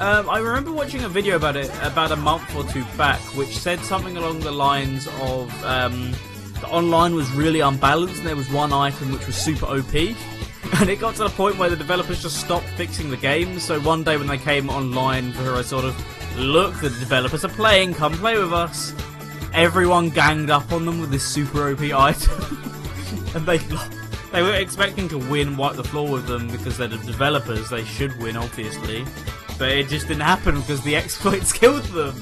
Um, I remember watching a video about it about a month or two back, which said something along the lines of um, the online was really unbalanced, and there was one item which was super OP. And it got to the point where the developers just stopped fixing the game. So one day when they came online for a sort of look, the developers are playing, come play with us. Everyone ganged up on them with this super OP item, and they they were expecting to win, wipe the floor with them because they're the developers. They should win, obviously, but it just didn't happen because the exploits killed them.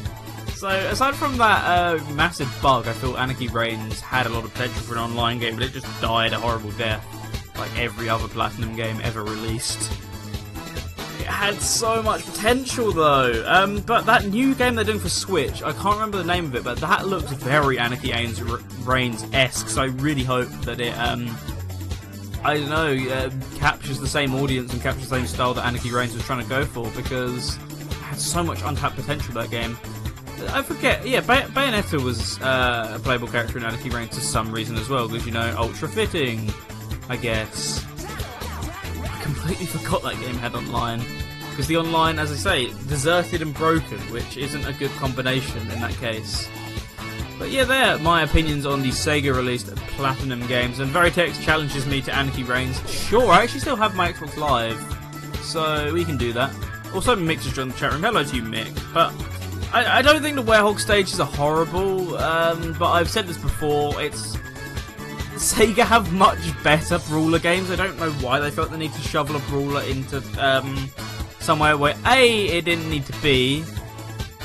So aside from that uh, massive bug, I feel Anarchy Reigns had a lot of potential for an online game, but it just died a horrible death, like every other Platinum game ever released. It had so much potential though. Um, but that new game they're doing for Switch, I can't remember the name of it, but that looks very Anarchy Reigns esque. So I really hope that it, um, I don't know, uh, captures the same audience and captures the same style that Anarchy Reigns was trying to go for because it had so much untapped potential that game. I forget. Yeah, Bay- Bayonetta was uh, a playable character in Anarchy Reigns for some reason as well, because you know, ultra fitting, I guess. I completely forgot that game had online. Because the online, as I say, deserted and broken, which isn't a good combination in that case. But yeah, there, my opinions on the Sega released Platinum games. And Veritex challenges me to Anarchy Reigns. Sure, I actually still have my Xbox Live, so we can do that. Also, Mick just joined the chat room. Hello to you, Mick. But I, I don't think the Werehog stages are horrible, um, but I've said this before. It's Sega have much better brawler games. I don't know why they felt the need to shovel a brawler into um, somewhere where a it didn't need to be,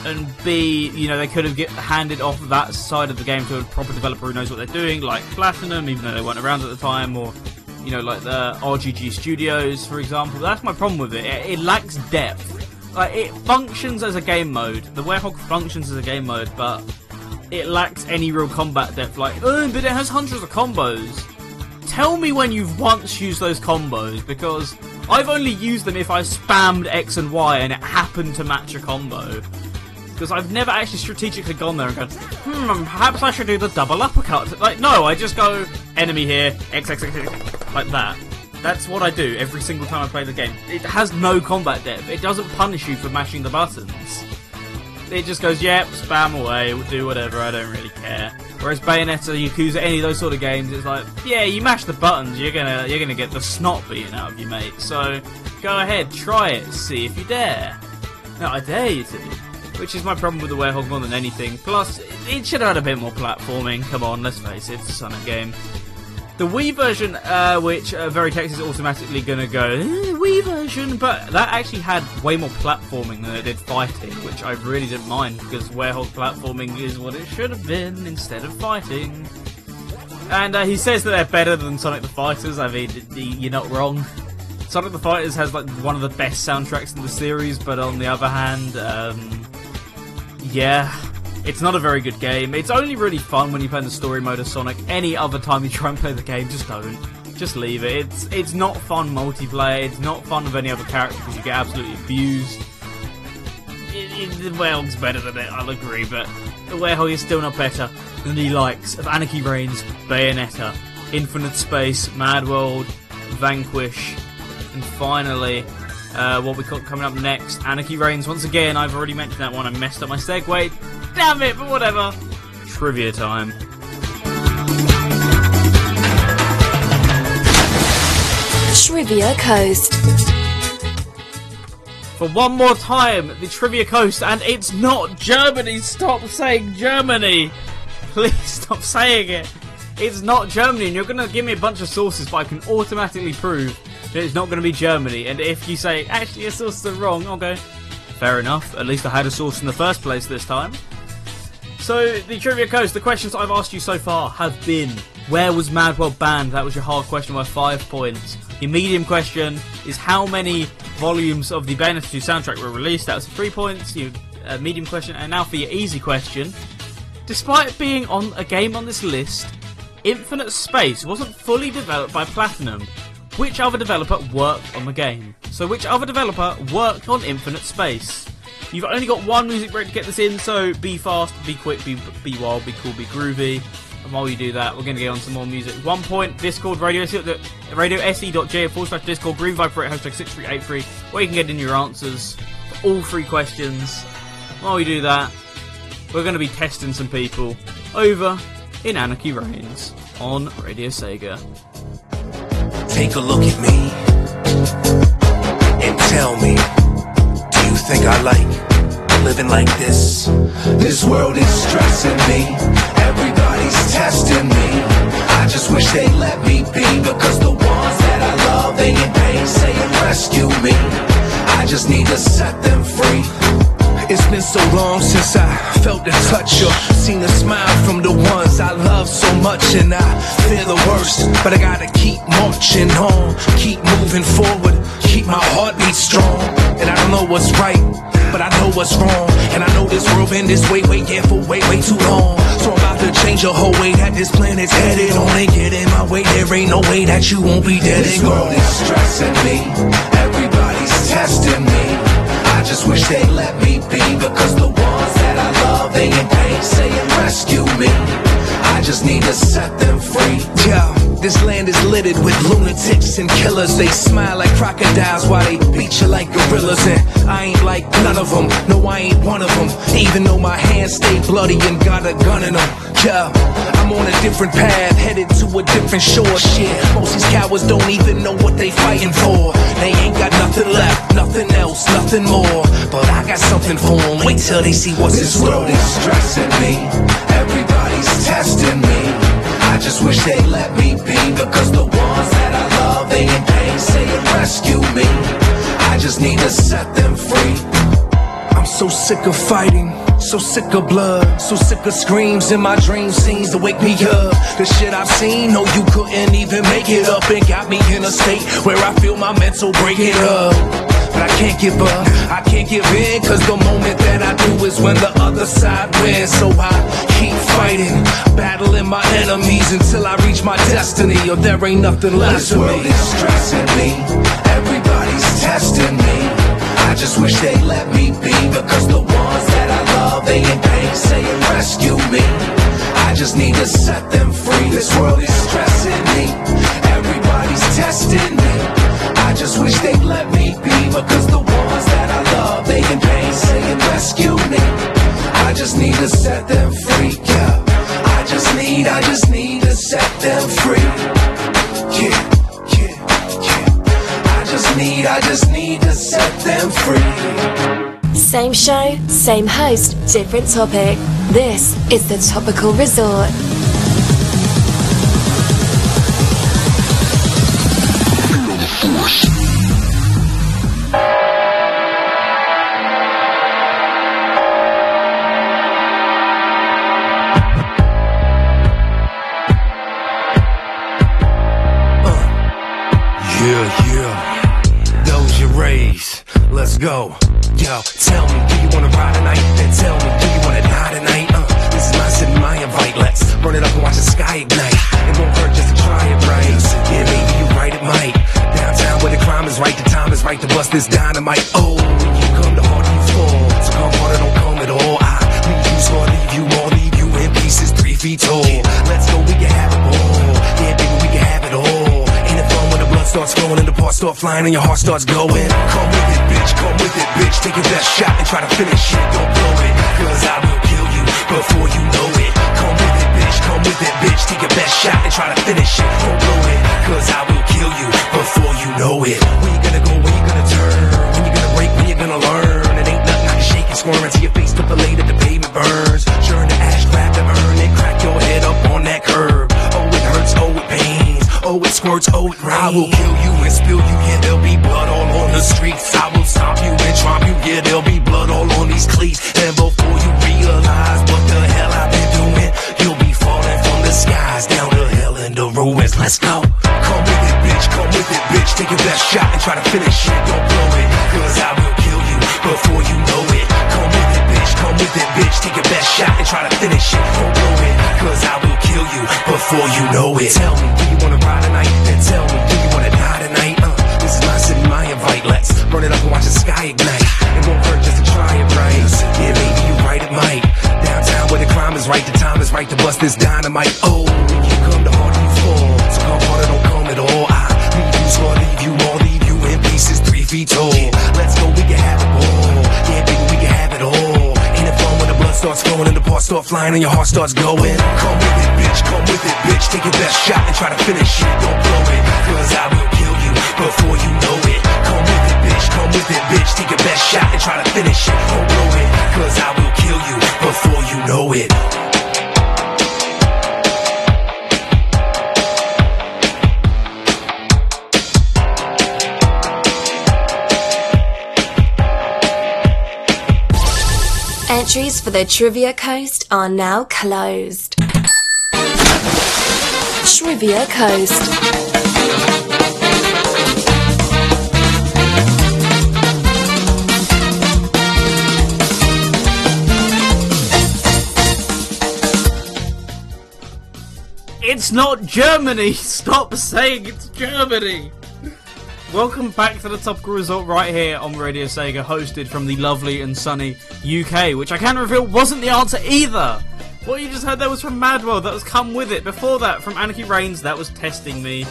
and b you know they could have get, handed off that side of the game to a proper developer who knows what they're doing, like Platinum, even though they weren't around at the time, or you know like the RGG Studios, for example. That's my problem with it. It, it lacks depth. Like it functions as a game mode. The Werehog functions as a game mode, but it lacks any real combat depth. Like, oh, but it has hundreds of combos. Tell me when you've once used those combos, because I've only used them if I spammed X and Y and it happened to match a combo. Because I've never actually strategically gone there and gone, hmm, perhaps I should do the double uppercut. Like, no, I just go, enemy here, X, X, X, X, like that. That's what I do every single time I play the game. It has no combat depth. It doesn't punish you for mashing the buttons. It just goes, yep, spam away, do whatever, I don't really care. Whereas Bayonetta, Yakuza, any of those sort of games, it's like, yeah, you mash the buttons, you're gonna you're gonna get the snot beaten out of you, mate. So go ahead, try it, see if you dare. No, I dare you to. Which is my problem with the Werehog more than anything. Plus, it should have had a bit more platforming. Come on, let's face it, it's a Sonic game. The Wii version, uh, which uh, Veritex is automatically going to go, eh, Wii version, but that actually had way more platforming than it did fighting, which I really didn't mind because Werehog platforming is what it should have been instead of fighting. And uh, he says that they're better than Sonic the Fighters. I mean, you're not wrong. Sonic the Fighters has like one of the best soundtracks in the series, but on the other hand, um, yeah, it's not a very good game. It's only really fun when you play in the story mode of Sonic. Any other time you try and play the game, just don't. Just leave it. It's it's not fun multiplayer. It's not fun with any other character because you get absolutely abused. It, it, the Werehog's better than it, I'll agree, but the Werehog is still not better than the likes of Anarchy Reigns, Bayonetta, Infinite Space, Mad World, Vanquish, and finally, uh, what we got coming up next, Anarchy Reigns. Once again, I've already mentioned that one. I messed up my segue. Damn it, but whatever. Trivia time. Trivia Coast. For one more time, the Trivia Coast, and it's not Germany. Stop saying Germany. Please stop saying it. It's not Germany, and you're going to give me a bunch of sources, but I can automatically prove that it's not going to be Germany. And if you say, actually, your sources are wrong, I'll go, fair enough. At least I had a source in the first place this time. So, the Trivia Coast, the questions I've asked you so far have been Where was Mad World banned? That was your hard question worth five points. Your medium question is How many volumes of the Bayonetta 2 soundtrack were released. That was three points. Your uh, medium question, and now for your easy question. Despite being on a game on this list, Infinite Space wasn't fully developed by Platinum. Which other developer worked on the game? So, which other developer worked on Infinite Space? You've only got one music break to get this in, so be fast, be quick, be, be wild, be cool, be groovy. And while you do that, we're going to get on some more music. One point, Discord, radio, radio se.j forward slash Discord, Green Viper it, hashtag 6383, where you can get in your answers for all three questions. While we do that, we're going to be testing some people over in Anarchy Reigns on Radio Sega. Take a look at me and tell me, think I like living like this? This world is stressing me, everybody's testing me. I just wish they let me be because the ones that I love, they in pain, saying rescue me. I just need to set them free. It's been so long since I felt the touch or seen a smile from the ones I love so much, and I fear the worst. But I gotta keep marching on, keep moving forward, keep my heartbeat strong. And I don't know what's right, but I know what's wrong. And I know this world been this way, way, yeah, for way, way too long. So I'm about to change the whole way that this planet's headed. Only get in my way, there ain't no way that you won't be dead and. This world is stressing me, everybody's testing me. Just wish they let me be because the ones that I love, they in pain, saying rescue me. I just need to set them free. Yeah, this land is littered with lunatics and killers. They smile like crocodiles while they beat you like gorillas. And I ain't like none of them. No, I ain't one of them. Even though my hands stay bloody and got a gun in them. Yeah, I'm on a different path, headed to a different shore. Shit, most these cowards don't even know what they fighting for. They ain't got nothing left, nothing else, nothing more. But I got something for them. Wait till they see what's this in world is stressing me. Everybody's testing me. I just wish they let me be because the ones that I love, they in pain, saying rescue me. I just need to set them free. I'm so sick of fighting, so sick of blood, so sick of screams in my dream scenes to wake me up. The shit I've seen, no, you couldn't even make it up and got me in a state where I feel my mental breaking up. But I can't give up, I can't give in, cause the moment that I do is when the other side wins. So I keep fighting, battling my enemies until I reach my destiny, or there ain't nothing left This for world me. is stressing me. Everybody's testing me. I just wish they let me be because the ones that I love, they in pain, saying rescue me. I just need to set them free. This world is stressing me. Everybody's testing me. I just wish they'd let me be because the ones that I love, they in pain, saying rescue me. I just need to set them free. Yeah. I just need, I just need to set them free. Yeah, need, I just need to set them free. Same show, same host, different topic. This is the Topical Resort. Let's go. Yo, tell me, do you wanna ride tonight? Then tell me, do you wanna die tonight? Uh, this is my city, my invite. Let's burn it up and watch the sky ignite. It won't hurt just to try it right. Yeah, maybe you right, it might. Downtown where the crime is right, the time is right to bust this dynamite. Oh, when you come to hard, you fall. So come harder, don't come at all. I leave you, so I leave you all, leave you in pieces, three feet tall. Parts start flying and your heart starts going? Come with it, bitch, come with it, bitch. Take your best shot and try to finish it. Don't blow it, cause I will kill you before you know it. Come with it, bitch, come with it, bitch. Take your best shot and try to finish it. Don't blow it, cause I will kill you before you know it. Where you gonna go, where you gonna turn? When you gonna break, when you gonna learn? It ain't nothing I can shake and squirm into your face, put the late the pavement burns. Churn the ash, grab the urn, and crack your head up on that curb. Oh, it hurts, oh, it pains. Oh, it squirts, oh, it rains. I will kill you and spill you, yeah, there'll be blood all on the streets. I will stop you and drop you, yeah, there'll be blood all on these cleats. And before you realize what the hell I've been doing, you'll be falling from the skies down to hell in the ruins. Let's go. Come with it, bitch, come with it, bitch. Take your best shot and try to finish it. Don't blow it, Cause I will kill you before you know it. Come with it, bitch, come with it, bitch. Take your best shot and try to finish it. Don't blow it, cause I will kill you before you know it. Tell me, right, to bust this dynamite. Oh, when you come, the harder you fall. So come harder, don't come at all. I leave you, so I leave you all, leave you in pieces three feet tall. Let's go, we can have it all. Yeah, baby, we can have it all. Ain't it fun when the blood starts flowing and the parts start flying and your heart starts going? Come with it, bitch, come with it, bitch. Take your best shot and try to finish it. Don't blow it, cause I will kill you before you know it. Come with it, bitch, come with it, bitch. Take your best shot and try to finish it. Don't blow it, cause I will kill you before you know it. Entries for the Trivia Coast are now closed. Trivia Coast. It's not Germany! Stop saying it's Germany! Welcome back to the Topical Resort right here on Radio Sega, hosted from the lovely and sunny UK, which I can reveal wasn't the answer either! What you just heard there was from Madworld, that was Come With It. Before that, from Anarchy Reigns, that was Testing Me.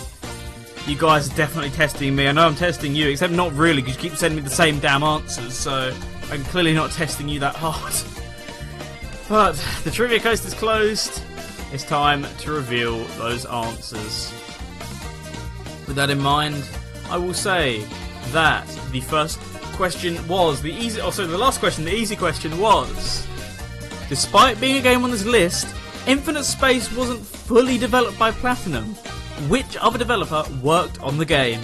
You guys are definitely testing me. I know I'm testing you, except not really, because you keep sending me the same damn answers, so I'm clearly not testing you that hard. But the Trivia Coast is closed. It's time to reveal those answers. With that in mind, I will say that the first question was the easy. Oh, sorry, the last question, the easy question was. Despite being a game on this list, Infinite Space wasn't fully developed by Platinum. Which other developer worked on the game?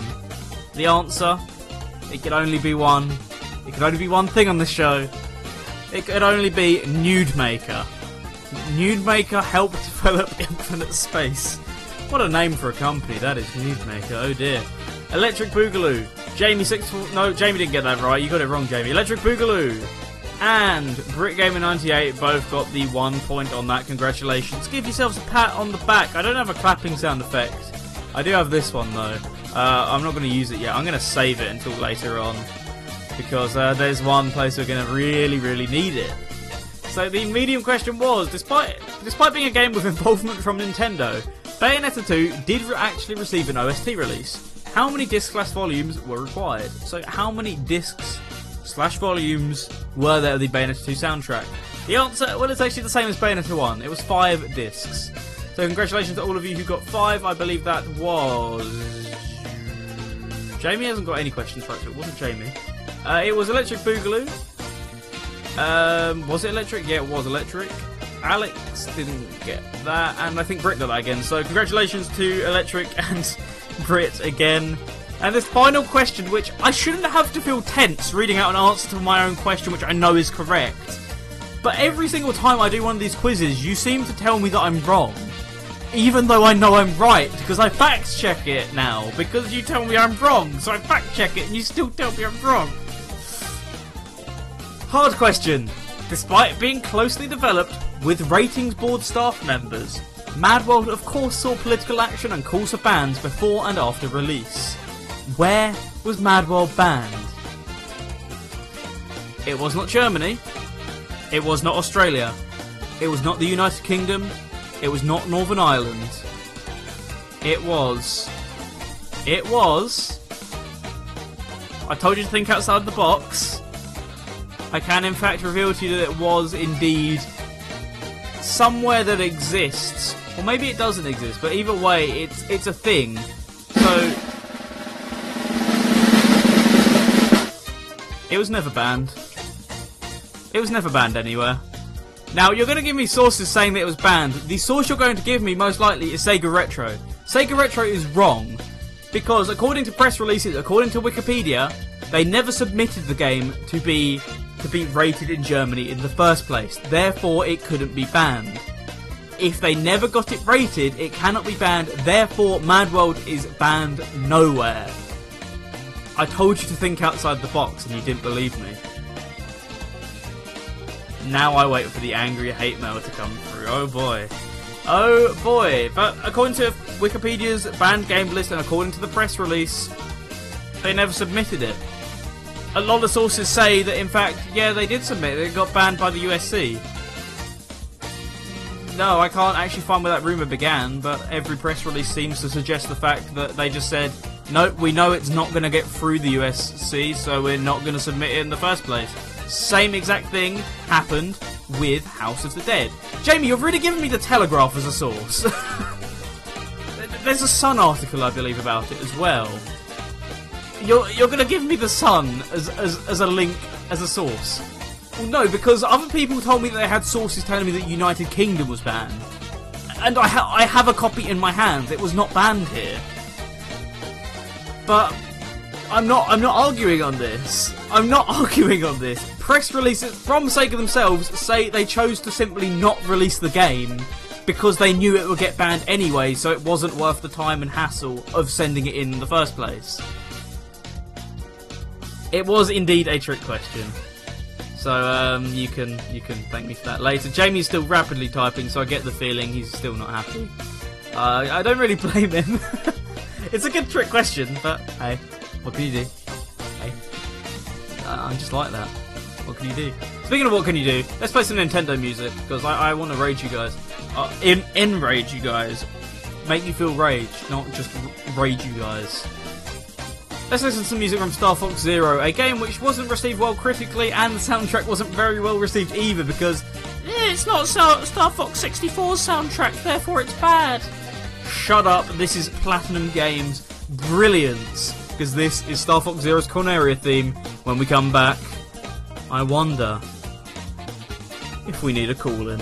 The answer: it could only be one. It could only be one thing on the show. It could only be Nude Maker. Nude Maker helped develop Infinite Space. What a name for a company that is, Nude Maker. Oh dear. Electric Boogaloo. Jamie six. No, Jamie didn't get that right. You got it wrong, Jamie. Electric Boogaloo and BritGamer98 both got the one point on that. Congratulations. Give yourselves a pat on the back. I don't have a clapping sound effect. I do have this one though. Uh, I'm not going to use it yet. I'm going to save it until later on because uh, there's one place we're going to really, really need it. So the medium question was, despite despite being a game with involvement from Nintendo, Bayonetta 2 did re- actually receive an OST release. How many disc slash volumes were required? So how many discs slash volumes were there of the Bayonetta 2 soundtrack? The answer, well, it's actually the same as Bayonetta 1. It was five discs. So congratulations to all of you who got five. I believe that was Jamie hasn't got any questions right, so it wasn't Jamie. Uh, it was Electric Boogaloo. Um, was it electric? Yeah, it was electric. Alex didn't get that, and I think Brit got that again. So congratulations to Electric and Brit again. And this final question, which I shouldn't have to feel tense reading out an answer to my own question, which I know is correct. But every single time I do one of these quizzes, you seem to tell me that I'm wrong. Even though I know I'm right, because I fact check it now, because you tell me I'm wrong, so I fact check it and you still tell me I'm wrong. Hard question. Despite being closely developed with ratings board staff members, Mad World of course saw political action and calls for bans before and after release. Where was Mad World banned? It was not Germany. It was not Australia. It was not the United Kingdom. It was not Northern Ireland. It was. It was. I told you to think outside the box. I can, in fact, reveal to you that it was indeed somewhere that exists, or maybe it doesn't exist. But either way, it's it's a thing. So it was never banned. It was never banned anywhere. Now you're going to give me sources saying that it was banned. The source you're going to give me most likely is Sega Retro. Sega Retro is wrong because according to press releases, according to Wikipedia, they never submitted the game to be to be rated in Germany in the first place. Therefore, it couldn't be banned. If they never got it rated, it cannot be banned. Therefore, Mad World is banned nowhere. I told you to think outside the box and you didn't believe me. Now I wait for the angry hate mail to come through. Oh boy. Oh boy. But according to Wikipedia's banned game list and according to the press release, they never submitted it. A lot of sources say that in fact, yeah, they did submit it. It got banned by the USK. No, I can't actually find where that rumour began, but every press release seems to suggest the fact that they just said, no, we know it's not going to get through the USK, so we're not going to submit it in the first place. Same exact thing happened with House of the Dead. Jamie, you're really giving me the Telegraph as a source. There's a Sun article, I believe, about it as well. You're, you're going to give me the Sun as, as, as a link, as a source. Well, no, because other people told me that they had sources telling me that United Kingdom was banned. And I, ha- I have a copy in my hands. It was not banned here. But I'm not. I'm not arguing on this. I'm not arguing on this. Press releases, from Sega themselves, say they chose to simply not release the game because they knew it would get banned anyway, so it wasn't worth the time and hassle of sending it in, in the first place. It was indeed a trick question. So um, you can you can thank me for that later. Jamie's still rapidly typing, so I get the feeling he's still not happy. Uh, I don't really blame him. it's a good trick question, but hey, what can you do? Hey, uh, I'm just like that. What can you do? Speaking of what can you do, let's play some Nintendo music because I, I want to rage you guys. Uh, in enrage you guys. Make you feel rage, not just rage you guys. Let's listen to some music from Star Fox Zero, a game which wasn't received well critically, and the soundtrack wasn't very well received either because eh, it's not Star, Fox 64's soundtrack, therefore it's bad. Shut up, this is Platinum Games' brilliance, because this is Star Fox Zero's Corneria theme. When we come back, I wonder if we need a call in.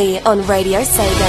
Only on Radio Sega.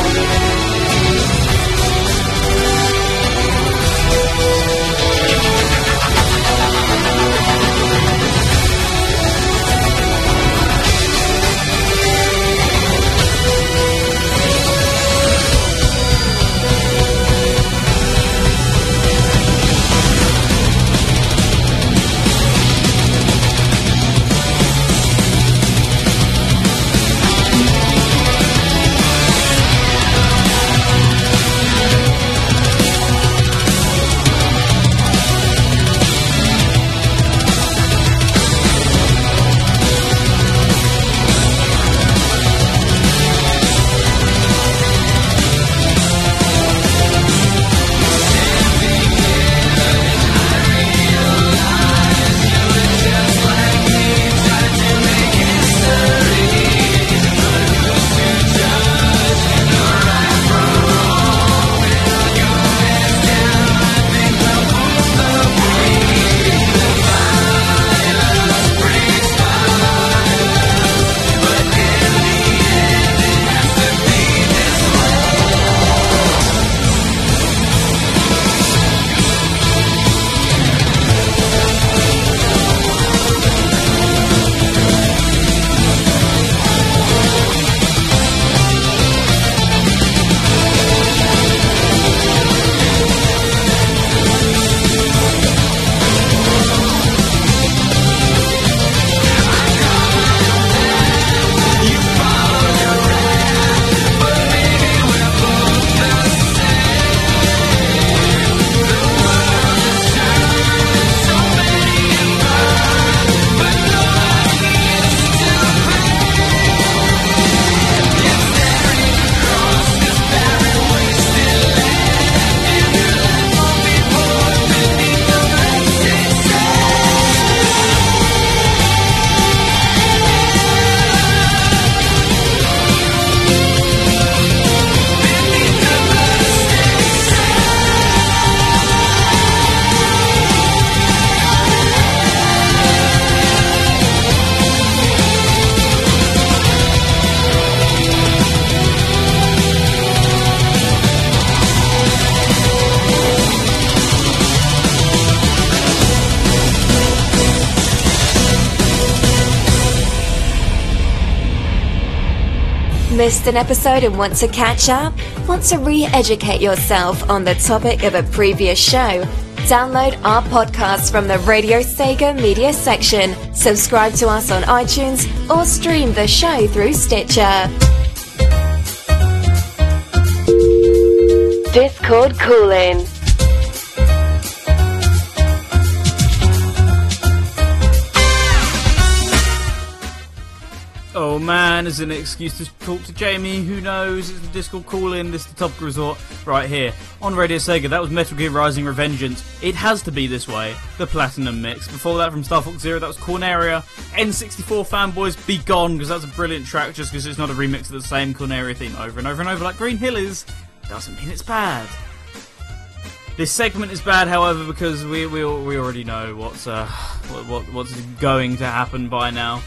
Missed an episode and want to catch up? Want to re educate yourself on the topic of a previous show? Download our podcast from the Radio Sega media section, subscribe to us on iTunes, or stream the show through Stitcher. Discord Call-In Oh man, is an excuse to talk to Jamie. Who knows? It's the Discord call in. This is the Topic Resort right here on Radio Sega. That was Metal Gear Rising Revengeance. It has to be this way. The Platinum Mix. Before that, from Star Fox Zero, that was Corneria. N64 fanboys, be gone because that's a brilliant track. Just because it's not a remix of the same Corneria theme over and over and over like Green Hill is, doesn't mean it's bad. This segment is bad, however, because we we, we already know what's uh what, what what's going to happen by now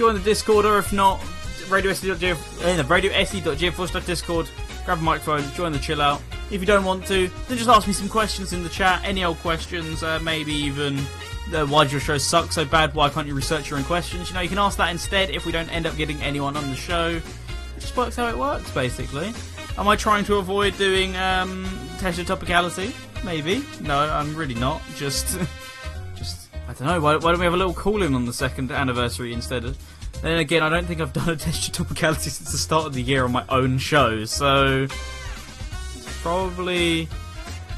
join the Discord, or if not, radiosd.gf, uh, radiosd.gf Discord, grab a microphone, join the chill out. If you don't want to, then just ask me some questions in the chat, any old questions, uh, maybe even uh, why does your show suck so bad, why can't you research your own questions? You know, you can ask that instead if we don't end up getting anyone on the show. It just works how it works, basically. Am I trying to avoid doing um, Tesha Topicality? Maybe. No, I'm really not. Just. I don't know. Why, why, don't we have a little call in on the second anniversary instead? Of, then again, I don't think I've done a test of topicality since the start of the year on my own show, so probably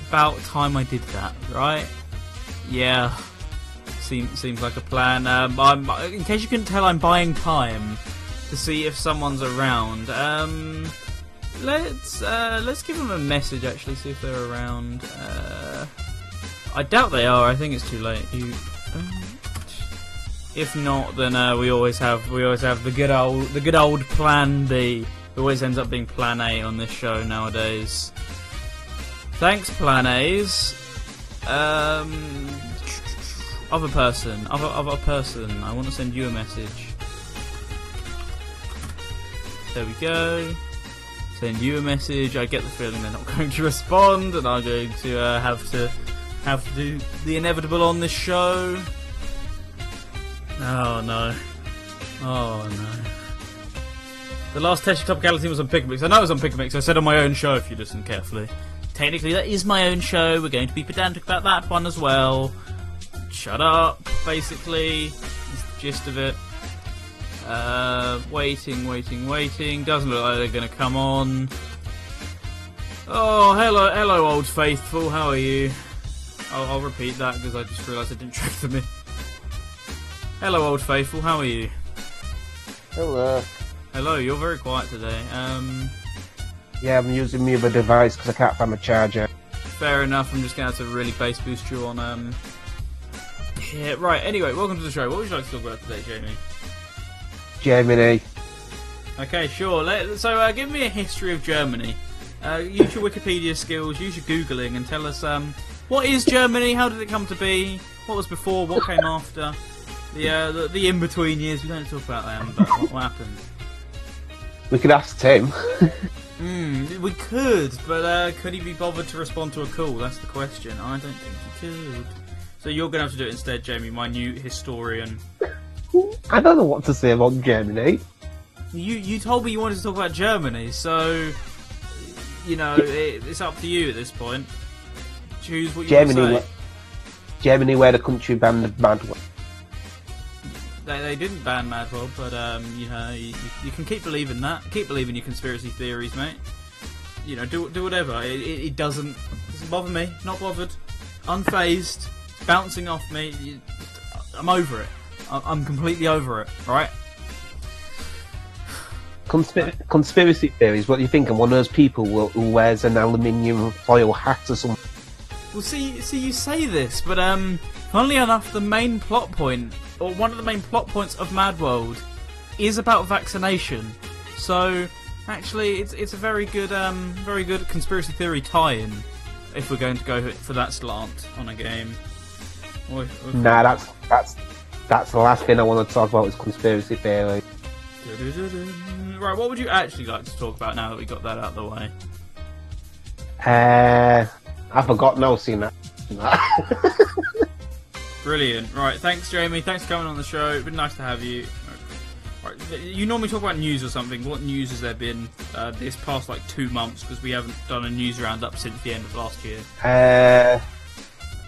about time I did that, right? Yeah, seems seems like a plan. Um, I'm, in case you couldn't tell, I'm buying time to see if someone's around. Um, let's uh, let's give them a message actually, see if they're around. Uh, I doubt they are. I think it's too late. You if not, then uh, we always have we always have the good old the good old Plan B. It always ends up being Plan A on this show nowadays. Thanks, Plan A's. Um, other person, other other person. I want to send you a message. There we go. Send you a message. I get the feeling they're not going to respond, and I'm going to uh, have to have to do the inevitable on this show. Oh no. Oh no. The last Tetris Top Galaxy was on Pickamix. I know it was on Pickamix. I said on my own show if you listen carefully. Technically, that is my own show. We're going to be pedantic about that one as well. Shut up, basically. Is the gist of it. Uh, waiting, waiting, waiting. Doesn't look like they're going to come on. Oh, hello, hello, old faithful. How are you? I'll, I'll repeat that because I just realised I didn't check them in. Hello, old faithful. How are you? Hello. Hello. You're very quiet today. Um, Yeah, I'm using my other device because I can't find my charger. fair enough. I'm just going to have to really bass boost you on. Um, yeah. Right. Anyway, welcome to the show. What would you like to talk about today, Jamie? Germany. Okay, sure. Let, so, uh, give me a history of Germany. Uh, use your Wikipedia skills, use your googling, and tell us um, what is Germany? How did it come to be? What was before? What came after? The uh, the, the in between years. We don't talk about them, but what, what happened? We could ask Tim. Hmm, we could, but uh, could he be bothered to respond to a call? That's the question. I don't think he could. So you're going to have to do it instead, Jamie, my new historian. I don't know what to say about Germany. You you told me you wanted to talk about Germany, so you know it, it's up to you at this point. Choose what you Germany, want to where, say. Germany, where the country banned the mad one. They, they didn't ban Mad World, but um, you know you, you- can keep believing that. Keep believing your conspiracy theories, mate. You know, do do whatever. It, it, it doesn't doesn't bother me. Not bothered. Unfazed. Bouncing off me. I'm over it. I'm completely over it. Right? Conspir- conspiracy theories. What do you think of one of those people who, who wears an aluminium foil hat or something? Well, see, see, you say this, but um, funnily enough, the main plot point, or one of the main plot points of Mad World, is about vaccination. So, actually, it's it's a very good um, very good conspiracy theory tie-in. If we're going to go for that slant on a game. Oi. Nah, that's that's that's the last thing I want to talk about is conspiracy theory. Right, what would you actually like to talk about now that we got that out of the way? Uh, I forgot now. Seeing that. Brilliant. Right, thanks, Jamie. Thanks for coming on the show. It's been nice to have you. Right, you normally talk about news or something. What news has there been uh, this past like two months? Because we haven't done a news roundup since the end of last year. uh,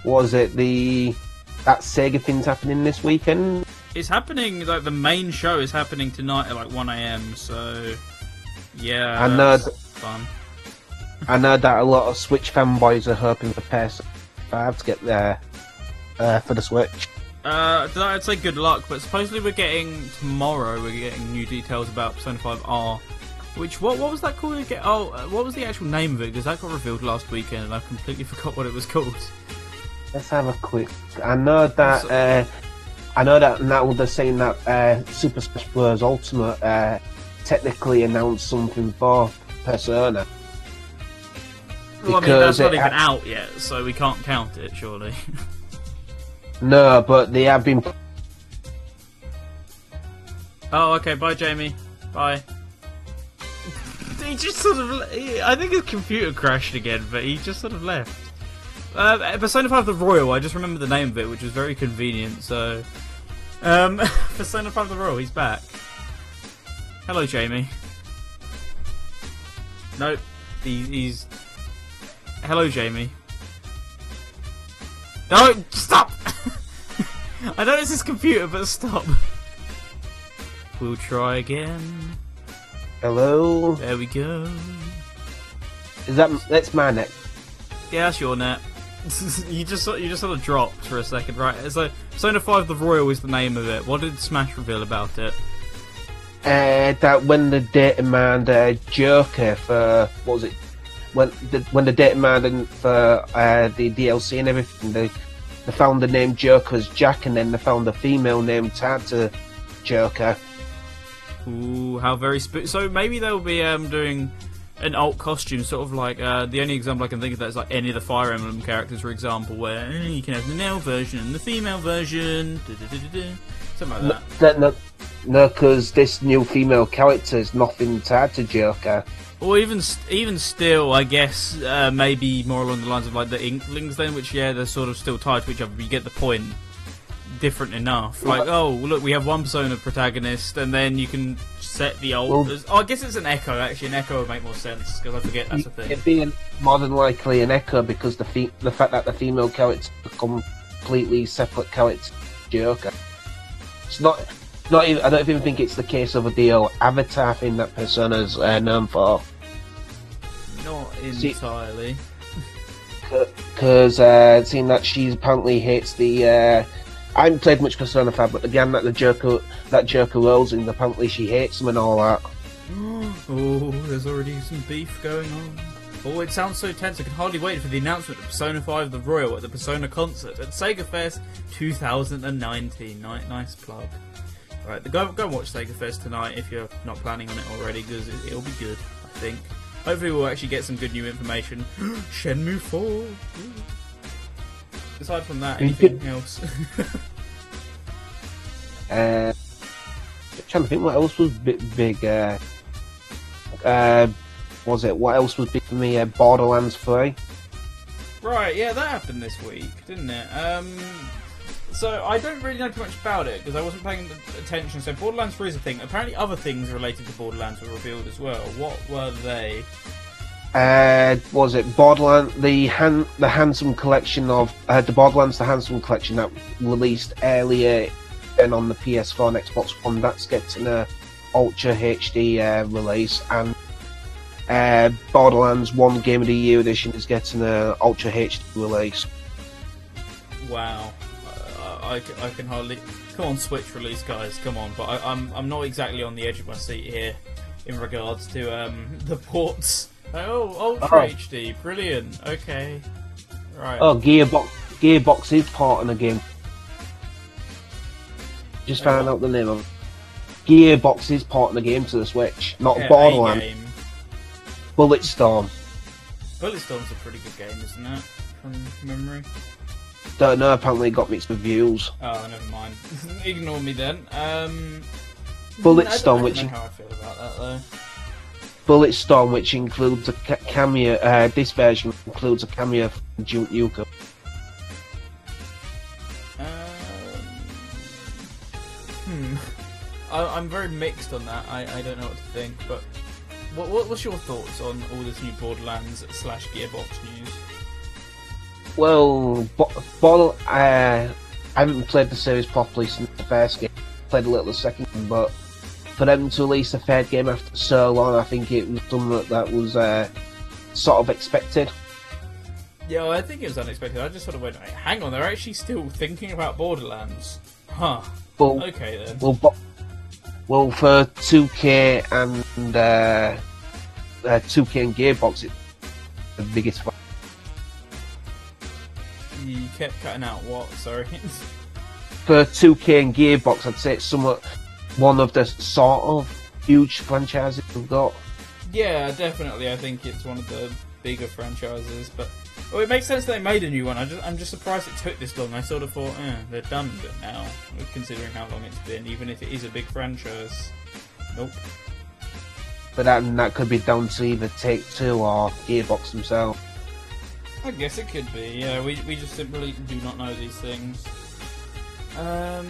was it the that Sega thing's happening this weekend? It's happening. Like the main show is happening tonight at like one a.m. So yeah, I know that's th- fun. I know that a lot of Switch fanboys are hoping for PS5 to get there uh, for the Switch. Uh, I'd say good luck, but supposedly we're getting tomorrow. We're getting new details about Persona 5R. Which what what was that called again? Oh, uh, what was the actual name of it? Because that got revealed last weekend, and I completely forgot what it was called. Let's have a quick. I know that. Uh, I know that now they're saying that uh, Super Smash Bros. Ultimate uh, technically announced something for Persona. Well, I mean, that's not even ha- out yet, so we can't count it, surely. No, but they have been. oh, okay. Bye, Jamie. Bye. He just sort of. I think his computer crashed again, but he just sort of left. Uh, Persona 5 The Royal, I just remember the name of it, which was very convenient, so. Um, Persona 5 The Royal, he's back. Hello, Jamie. Nope. He, he's. Hello, Jamie. No, stop! I know it's his computer, but stop. We'll try again. Hello. There we go. Is that that's my net? Yeah, that's your net. you just sort- you just sort of dropped for a second, right? So Persona 5 The Royal is the name of it. What did Smash reveal about it? Uh, that when the data man uh, Joker for what was it? When the when the data man and for uh, the DLC and everything, they they found the name Joker as Jack, and then they found a female named Tata Joker. Ooh, how very sp- so maybe they'll be um doing an alt costume, sort of like uh, the only example I can think of that is like any of the Fire Emblem characters, for example, where eh, you can have the male version and the female version, something like that. No, No, because this new female character is nothing tied to Joker. Or even even still, I guess uh, maybe more along the lines of like the Inklings, then, which yeah, they're sort of still tied to each other. But you get the point. Different enough. Like, oh look, we have one Persona protagonist, and then you can set the old. Well- oh, I guess it's an Echo. Actually, an Echo would make more sense because I forget that's a thing. It'd be more than likely an echo because the fe- the fact that the female character is a completely separate character, Joker. It's not. Not even, I don't even think it's the case of a deal avatar thing that Persona's uh, known for. Not entirely. because uh, seeing that she apparently hates the. Uh, I haven't played much Persona 5, but the game that the Joker that Joker rolls in, apparently she hates them and all that. Oh, there's already some beef going on. Oh, it sounds so tense. I can hardly wait for the announcement of Persona 5 The Royal at the Persona concert at Sega Fest 2019. Ni- nice plug. Right, go, go and watch Sega Fest tonight if you're not planning on it already, because it, it'll be good, I think. Hopefully, we'll actually get some good new information. Shenmue 4! Ooh. Aside from that, anything else? Uh, trying to think what else was big. big uh, uh, was it? What else was big for me? Uh, Borderlands 3. Right, yeah, that happened this week, didn't it? Um, so I don't really know too much about it because I wasn't paying attention. So Borderlands 3 is a thing. Apparently, other things related to Borderlands were revealed as well. What were they? Uh, was it Borderlands? The han- the handsome collection of uh, the Borderlands, the handsome collection that released earlier and on the PS4 and Xbox One. That's getting a Ultra HD uh, release, and uh, Borderlands One Game of the Year edition is getting a Ultra HD release. Wow, I, I can hardly. Come on, Switch release, guys. Come on, but I, I'm I'm not exactly on the edge of my seat here in regards to um the ports. Oh, Ultra Oh. HD, brilliant. Okay, right. Oh, Gearbox Gearbox is part of the game. Just Oh, found out the name of it. Gearbox is part of the game to the Switch, not Yeah, Borderlands. Bulletstorm. Bulletstorm's a pretty good game, isn't it? From memory. Don't know. Apparently, it got mixed reviews. Oh, never mind. Ignore me then. Um, Bulletstorm, which know how I feel about that though. Bulletstorm, which includes a ca- cameo. Uh, this version includes a cameo from Duke Nukem. Um, hmm. I, I'm very mixed on that. I, I don't know what to think. But what, what what's your thoughts on all this new Borderlands slash Gearbox news? Well, Bo- Bottle. Uh, I haven't played the series properly since the first game. Played a little the second, one, but for them to release a third game after so long, I think it was something that, that was uh, sort of expected. Yeah, well, I think it was unexpected. I just sort of went, "Hey, hang on, they're actually still thinking about Borderlands. Huh. Well, Okay then. well, Bo- well, for 2K and uh, uh, 2K and Gearbox, it's the biggest. one. You kept cutting out what? Sorry. For 2K and Gearbox, I'd say it's somewhat one of the sort of huge franchises we've got. Yeah, definitely. I think it's one of the bigger franchises, but well, it makes sense they made a new one. I just, I'm just surprised it took this long. I sort of thought, eh, they're done with it now, considering how long it's been, even if it is a big franchise. Nope. But that, that could be down to either Take Two or Gearbox themselves. I guess it could be. Yeah, we we just simply do not know these things. Um.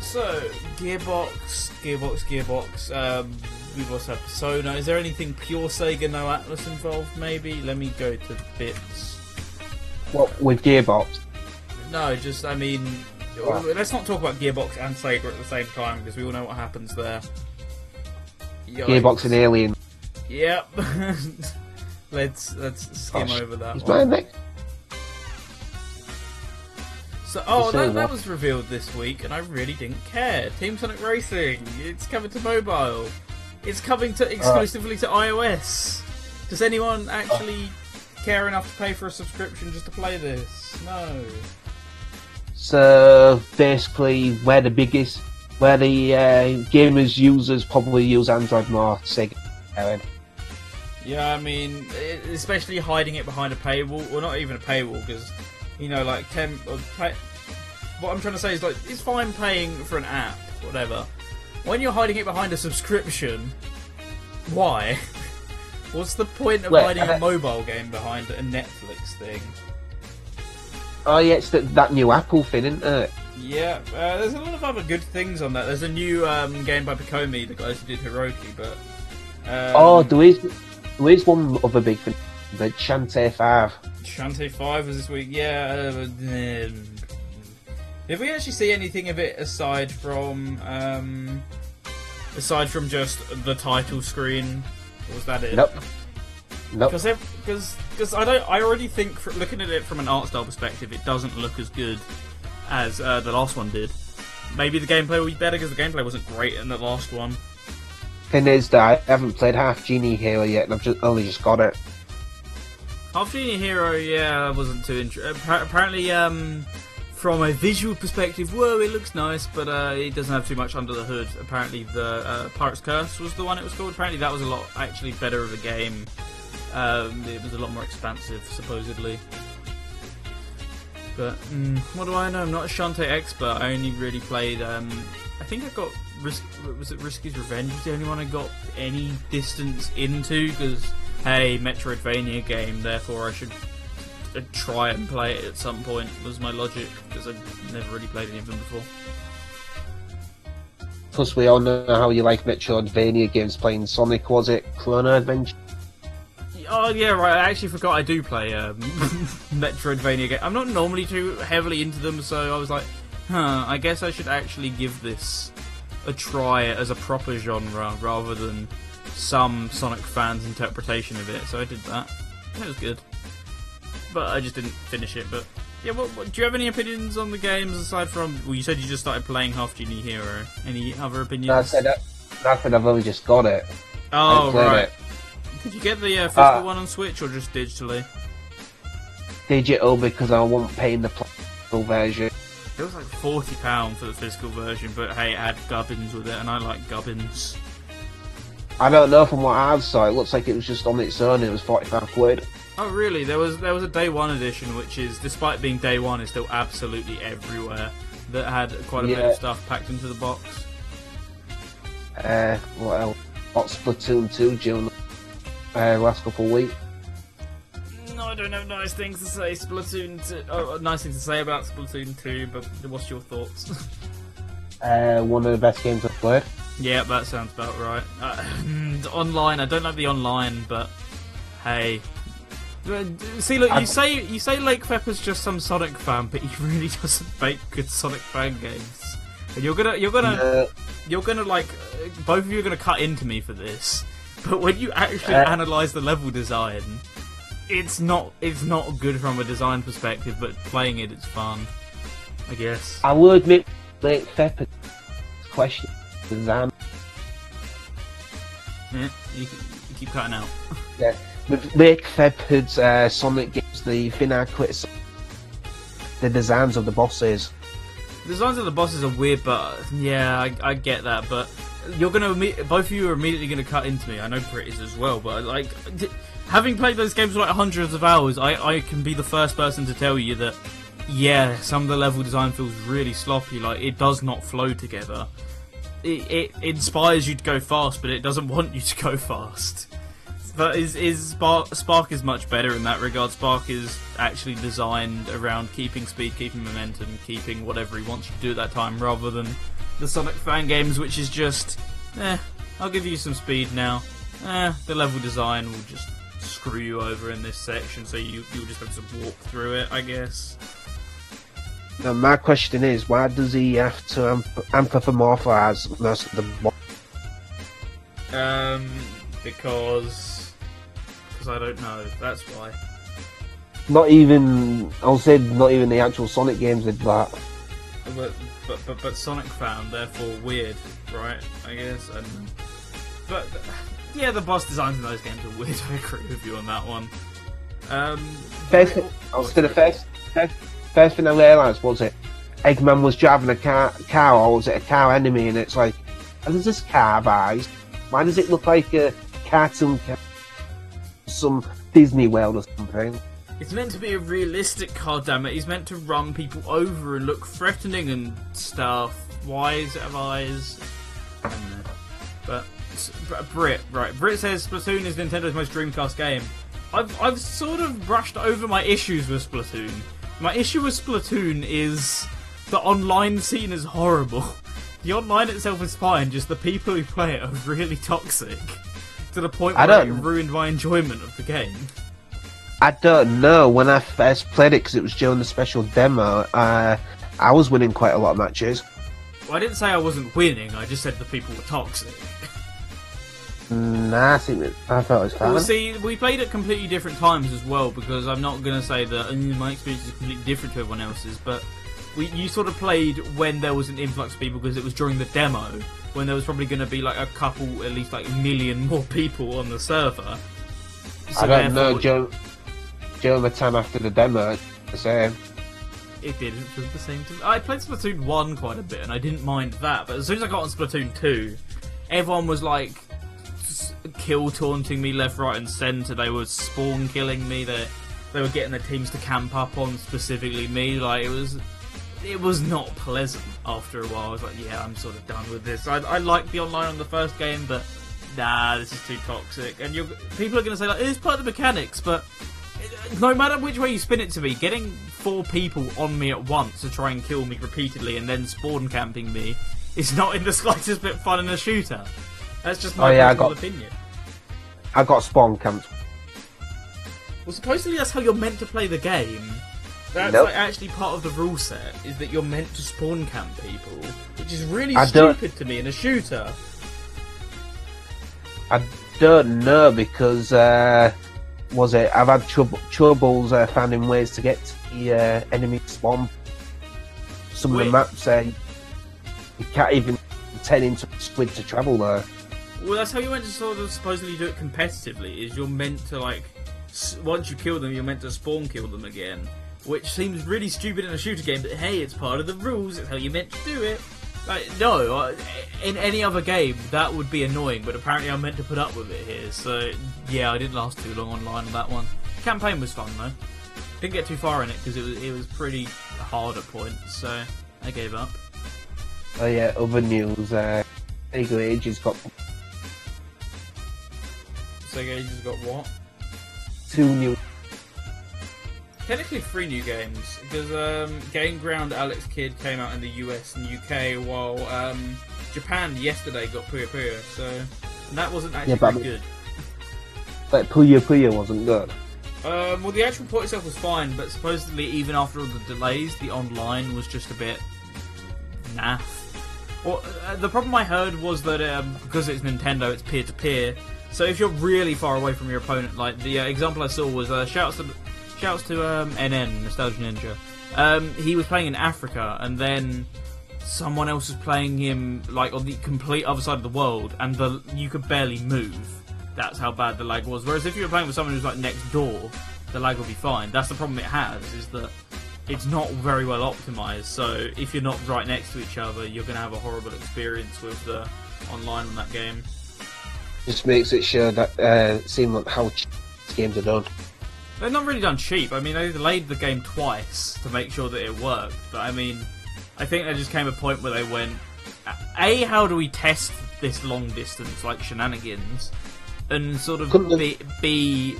So Gearbox, Gearbox, Gearbox. Um, we've also had Persona. Is there anything pure Sega, no Atlus involved? Maybe. Let me go to bits. What with Gearbox? No, just I mean, let's not talk about Gearbox and Sega at the same time because we all know what happens there. Yikes. Gearbox and Alien. Yep. let's let's skim Gosh, over that It's one. next. So, oh, that, that was revealed this week, and I really didn't care. Team Sonic Racing, it's coming to mobile. It's coming Uh. to exclusively to iOS. Does anyone actually care enough to pay for a subscription just to play this? No. So basically, where the biggest, where the uh, gamers users probably use Android more, Sega. Aaron. Yeah, I mean, especially hiding it behind a paywall, or not even a paywall, because you know, like ten. Or pay, what I'm trying to say is like, it's fine paying for an app, whatever, when you're hiding it behind a subscription, why? What's the point of Well, hiding uh, a mobile game behind a Netflix thing? Oh yeah, it's that, that new Apple thing, isn't it? Yeah, uh, there's a lot of other good things on that. There's a new um, game by Picomi, the guys who did Hiroki, but. Um, oh, there is, there is one other big thing. The Shantae 5. Shantae 5 was this week, yeah. Uh, um, did we actually see anything of it aside from. Um, aside from just the title screen? Or was that it? Nope. Nope. Because because I don't I already think fr looking at it from an art style perspective, it doesn't look as good as uh, the last one did. Maybe the gameplay will be better because the gameplay wasn't great in the last one. Thing is that I haven't played Half Genie Hero yet, and I've just only just got it. Half Genie Hero, yeah, I wasn't too interested. Apparently, um, from a visual perspective, whoa, it looks nice, but uh, it doesn't have too much under the hood. Apparently, the uh, Pirate's Curse was the one it was called. Apparently, that was a lot actually better of a game. Um, it was a lot more expansive, supposedly. But mm, what do I know? I'm not a Shantae expert. I only really played. Um, I think I got Risk. Was it Risky's Revenge? Was the only one I got any distance into? Because hey, Metroidvania game. Therefore, I should uh, try and play it at some point. Was my logic because I've never really played any of them before. Plus, we all know how you like Metroidvania games playing Sonic, was it? Chrono Adventure? Oh yeah, right. I actually forgot I do play um, Metroidvania game. I'm not normally too heavily into them, so I was like, huh. I guess I should actually give this a try as a proper genre rather than some Sonic fans' interpretation of it. So I did that. It was good, but I just didn't finish it. But yeah, what, what, do you have any opinions on the games aside from? Well, you said you just started playing Half Genie Hero. Any other opinions? No, I said that. I said I've only just got it. oh right. it. Did you get the uh, physical Uh, one on Switch or just digitally? Digital because I wasn't paying the physical version. It was like forty pound for the physical version, but hey, it had gubbins with it, and I like gubbins. I don't know from what I've saw, it looks like it was just on its own and it was 45 quid. Oh really? There was there was a day one edition, which is, despite being day one, is still absolutely everywhere. That had quite a bit of stuff packed into the box. Uh, what else? Got Splatoon 2 during the uh, last couple of weeks. No, I don't have nice things to say. Splatoon, 2, oh, nice things to say about Splatoon two, but what's your thoughts? Uh, one of the best games I've played. yeah, that sounds about right. Uh, online, I don't like the online, but hey. Uh, See, look, you I- say you say LakeFeperd's just some Sonic fan, but he really doesn't make good Sonic fan games. And you're gonna, you're gonna, Uh, you're gonna like, uh, both of you are gonna cut into me for this. But when you actually Uh, analyze the level design, it's not, it's not good from a design perspective. But playing it, it's fun. I guess. I will admit, LakeFeperd question design. Yeah, you, you keep cutting out. Yeah. With Lake Pepper's uh, Sonic games, the thing I quit the designs of the bosses. The designs of the bosses are weird, but yeah, I, I get that. But you're gonna both of you are immediately gonna cut into me. I know Brit is as well, but like d- having played those games for like hundreds of hours, I I can be the first person to tell you that yeah, some of the level design feels really sloppy. Like it does not flow together. It, it inspires you to go fast, but it doesn't want you to go fast. But is is Spark, Spark is much better in that regard. Spark is actually designed around keeping speed, keeping momentum, keeping whatever he wants you to do at that time, rather than the Sonic fan games, which is just, eh, I'll give you some speed now. Eh, the level design will just screw you over in this section, so you you'll just have to walk through it, I guess. Now, my question is, why does he have to amp- anthropomorphize most of the Um, because because I don't know. That's why. Not even, I'll say, not even the actual Sonic games did that. But but but, but Sonic fan, therefore weird, right? I guess. And but yeah, the boss designs in those games are weird. I agree with you on that one. Um, First, I was the first, first, first thing I realised was it Eggman was driving a car, car, or was it a car enemy? And it's like, how does this car have eyes? Why does it look like a cartoon car? Some Disney World or something? It's meant to be a realistic car, damn it. He's meant to run people over and look threatening and stuff. Why does it have eyes? But Brit, right? Brit says Splatoon is Nintendo's most Dreamcast game. I've I've sort of brushed over my issues with Splatoon. My issue with Splatoon is the online scene is horrible. The online itself is fine, just the people who play it are really toxic to the point where it ruined my enjoyment of the game. I don't know. When I first played it, because it was during the special demo, uh, I was winning quite a lot of matches. Well, I didn't say I wasn't winning. I just said the people were toxic. Nah, I think that, I thought it was fine. Well, see, we played at completely different times as well because I'm not going to say that uh, my experience is completely different to everyone else's, but we you sort of played when there was an influx of people because it was during the demo when there was probably going to be like a couple, at least like a million more people on the server. I don't know. therefore, During, the time after the demo, the same. It did. It was the same. To, I played Splatoon one quite a bit, and I didn't mind that. But as soon as I got on Splatoon two, everyone was like kill taunting me left, right, and centre. They were spawn killing me. They they were getting their teams to camp up on specifically me. Like it was. It was not pleasant after a while. I was like, yeah, I'm sort of done with this. I, I liked the online on the first game, but nah, this is too toxic. And you're, people are going to say, like, it's part of the mechanics, but uh, no matter which way you spin it to me, getting four people on me at once to try and kill me repeatedly and then spawn camping me is not in the slightest bit fun in a shooter. That's just my Oh, yeah, I personal got- opinion. I got spawn camped. Well, supposedly that's how you're meant to play the game. That's Nope. like actually part of the rule set is that you're meant to spawn camp people, which is really I stupid to me in a shooter. I don't know because uh, was it? I've had trouble, troubles uh, finding ways to get to the uh, enemy spawn. Some of the maps uh, you can't even turn into a squid to travel there. Well, that's how you're meant to sort of supposedly do it competitively. Is you're meant to like once you kill them, you're meant to spawn kill them again, which seems really stupid in a shooter game. But hey, it's part of the rules. It's how you're meant to do it. Like no, in any other game that would be annoying, but apparently I'm meant to put up with it here. So yeah, I didn't last too long online on that one. Campaign was fun though. Didn't get too far in it because it was it was pretty hard at points, so I gave up. Oh yeah, other news. Uh, Age has got Sega Ages got what? two new. Technically three new games because um, Gain Ground Alex Kidd came out in the US and UK, while um, Japan yesterday got Puyo Puyo. So that wasn't actually Yeah, but good. But Puyo Puyo wasn't good. Um, well, the actual port itself was fine, but supposedly even after all the delays, the online was just a bit naff. Well, uh, the problem I heard was that um, because it's Nintendo, it's peer to peer. So if you're really far away from your opponent, like the uh, example I saw was uh, shouts to shouts to um, NN Nostalgia Ninja. Um, he was playing in Africa, and then someone else was playing him like on the complete other side of the world, and the you could barely move. That's how bad the lag was. Whereas if you were playing with someone who's like next door, the lag would be fine. That's the problem it has is that it's not very well optimized. So if you're not right next to each other, you're going to have a horrible experience with the online on that game. Just makes it sure that uh, seem like how ch- games are done. They're not really done cheap. I mean, they delayed the game twice to make sure that it worked. But I mean, I think there just came a point where they went, A, how do we test this long distance, like shenanigans? And sort of Couldn't B, B,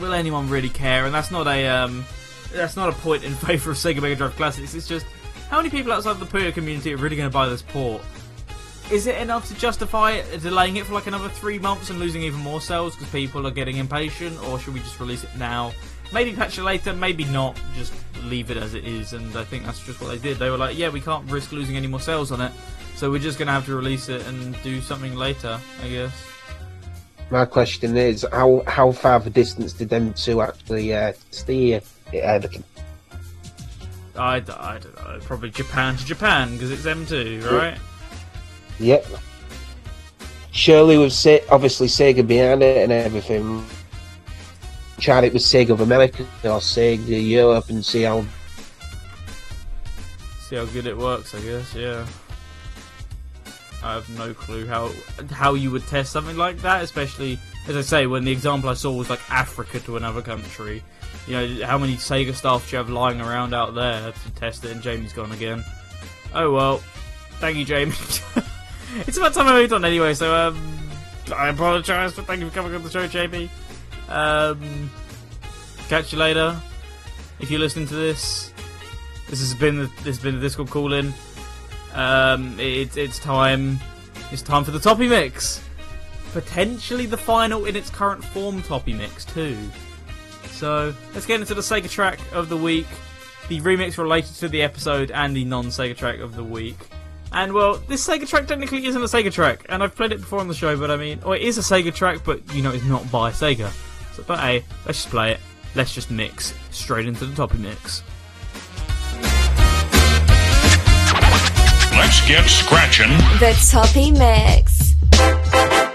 will anyone really care? And that's not a, um, that's not a point in favour of Sega Mega Drive Classics. It's just, how many people outside the Puyo community are really going to buy this port? Is it enough to justify delaying it for like another three months and losing even more sales because people are getting impatient, or should we just release it now? Maybe patch it later, maybe not. Just leave it as it is, and I think that's just what they did. They were like, "Yeah, we can't risk losing any more sales on it, so we're just gonna have to release it and do something later." I guess. My question is, how how far the distance did them two actually uh, steer? Uh, the- I, I don't know. Probably Japan to Japan because it's M2, right? Yep. Surely with Se- obviously Sega behind it and everything. Tried it with Sega of America or Sega Europe and see how See how good it works, I guess. Yeah. I have no clue how how you would test something like that, especially as I say, when the example I saw was like Africa to another country. You know, how many Sega staff do you have lying around out there to test it? And Jamie's gone again. Oh well, thank you, Jamie. it's about time I moved on anyway. So um, I apologise but thank you for coming on the show, JB. Um, catch you later. If you're listening to this, this has been the, this has been the Discord call in. Um, it, it's time. It's time for the Toppy Mix. Potentially the final in its current form Toppy Mix too. So let's get into the Sega track of the week, the remix related to the episode, and the non-Sega track of the week. And well, this Sega track technically isn't a Sega track, and I've played it before on the show, but I mean, or it is a Sega track, but you know, it's not by Sega. So, but hey, let's just play it. Let's just mix straight into the Toppy Mix. Let's get scratching. The Toppy Mix.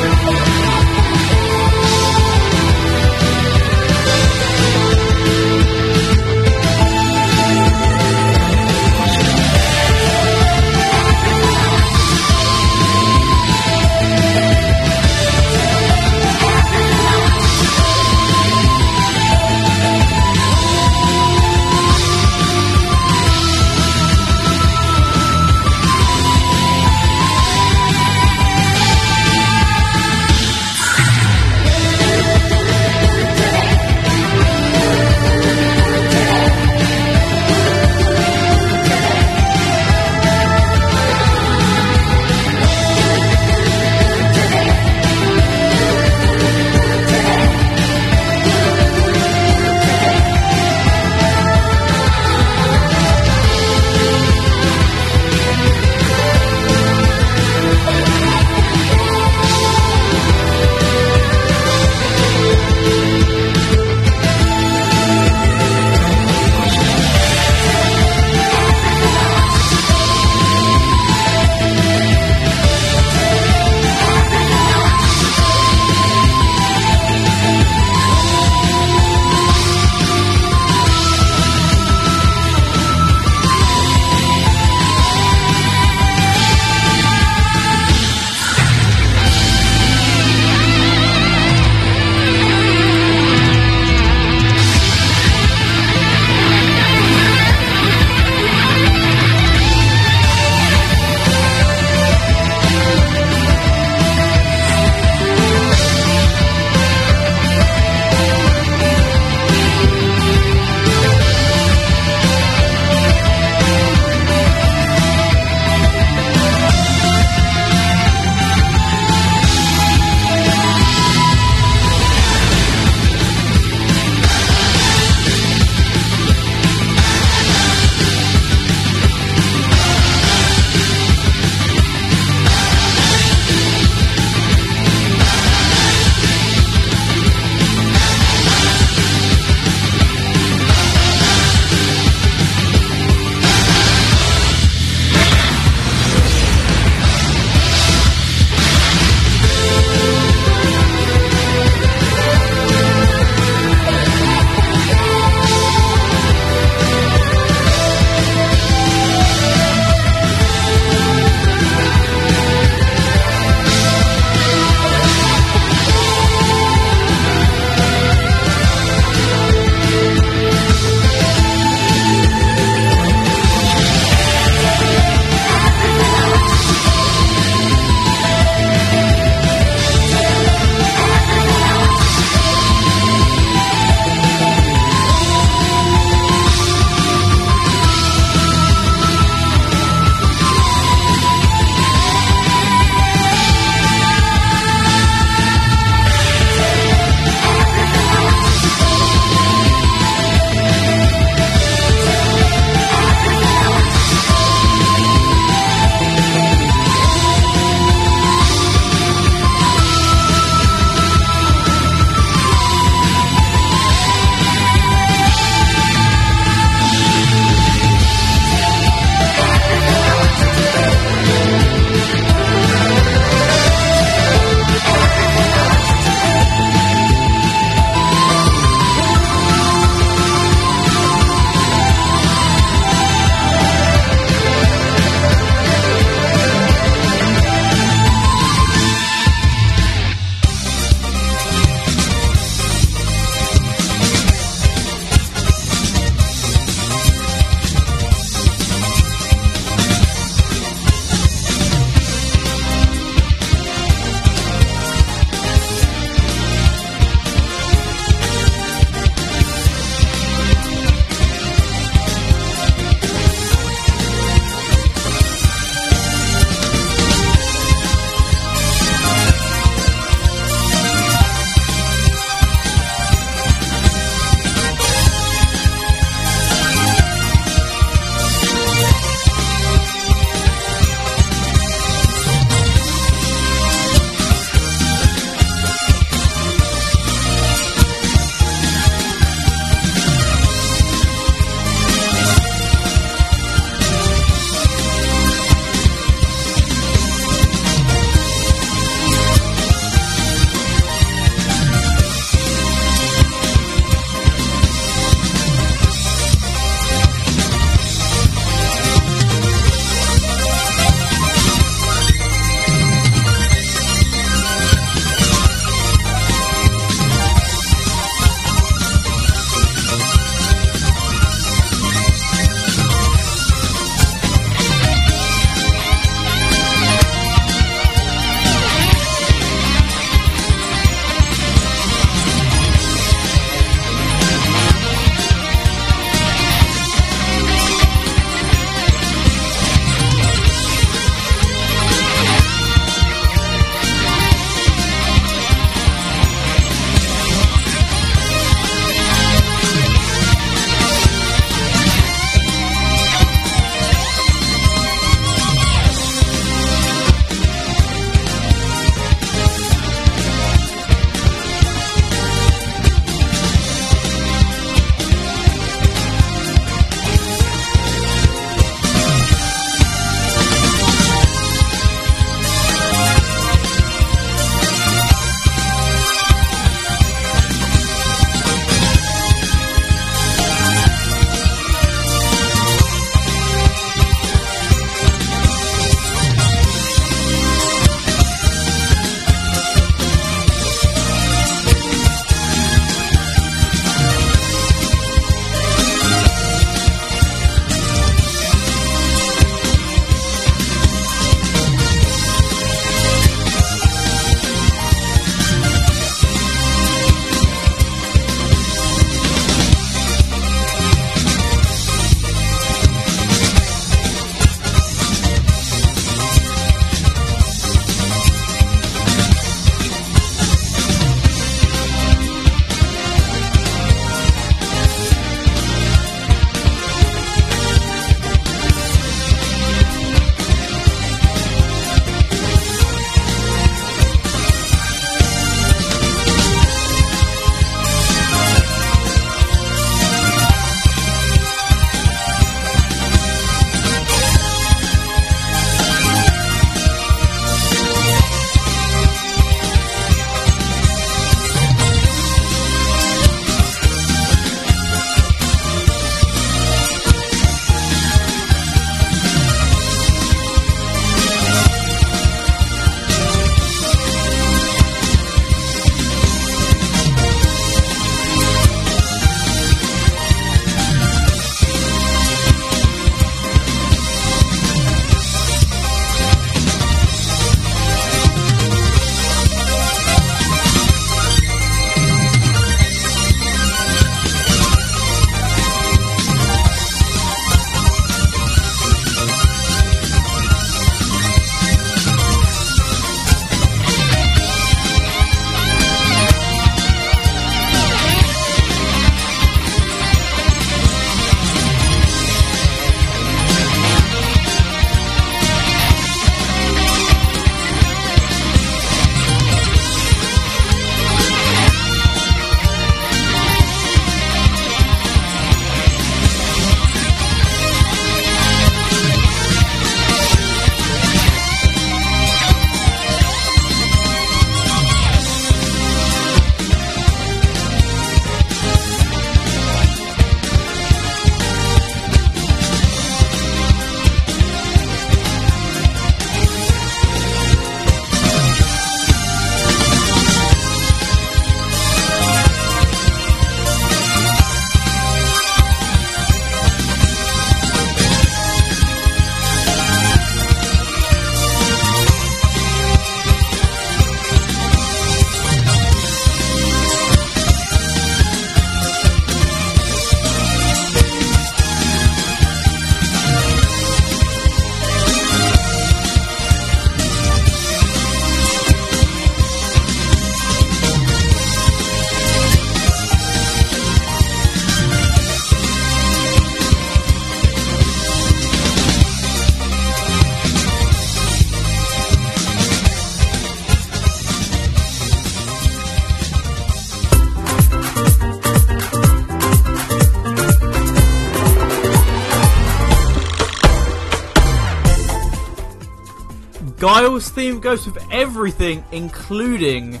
Guile's theme goes with everything, including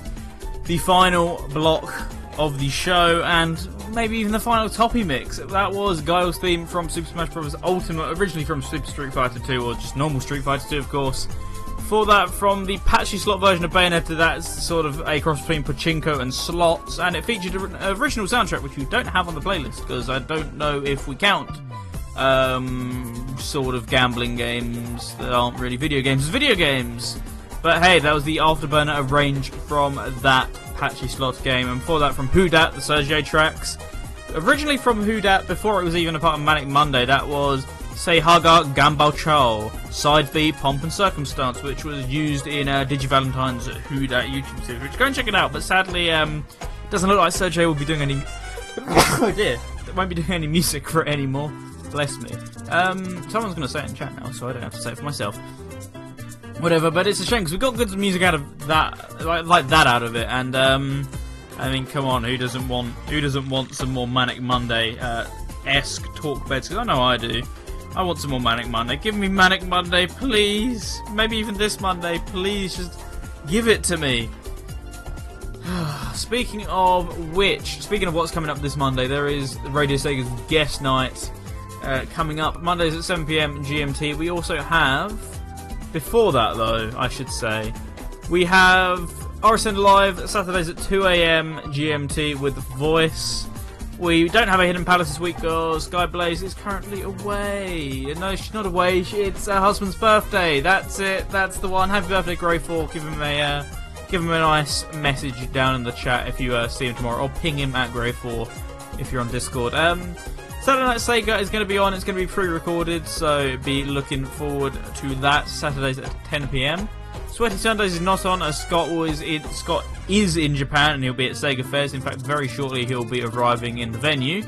the final block of the show and maybe even the final toppy mix. That was Guile's theme from Super Smash Bros. Ultimate, originally from Super Street Fighter 2, or just normal Street Fighter 2, of course. For that, from the Pachislot version of Bayonetta, that's sort of a cross between Pachinko and slots, and it featured an original soundtrack which we don't have on the playlist because I don't know if we count um, sort of gambling games that aren't really video games video games. But hey, that was the Afterburner of range from that Pachislot game, and before that from Who Dat, the Sergio tracks. Originally from Who Dat, before it was even a part of Manic Monday, that was Say Haga Gambao Chow, Side B Pomp and Circumstance, which was used in uh, DigiValentine's Who Dat YouTube series, which go and check it out, but sadly, um, doesn't look like Sergio will be doing any. oh dear, won't be doing any music for it anymore. Bless me. Um, someone's going to say it in chat now, so I don't have to say it for myself. Whatever, but it's a shame because we got good music out of that, like, like that out of it, and um, I mean, come on, who doesn't want who doesn't want some more Manic Monday uh, esque talk beds? Because I know I do. I want some more Manic Monday. Give me Manic Monday, please. Maybe even this Monday, please. Just give it to me. speaking of which, speaking of what's coming up this Monday, there is Radio Sega's guest night uh, coming up Mondays at 7 pm GMT. We also have, before that though, I should say, we have RSN Live Saturdays at 2 am GMT with Voice. We don't have a Hidden Palace this week because Sky Blaze is currently away. No, she's not away. It's her husband's birthday. That's it. That's the one. Happy birthday, Grey4. Give him a uh, give him a nice message down in the chat if you uh, see him tomorrow, or ping him at Grey4 if you're on Discord. Um, Saturday Night Sega is going to be on. It's going to be pre-recorded, so be looking forward to that. Saturdays at 10 p.m. Sweaty Sundays is not on as Scott was in, Scott is in Japan and he'll be at Sega Fes. In fact, very shortly he'll be arriving in the venue.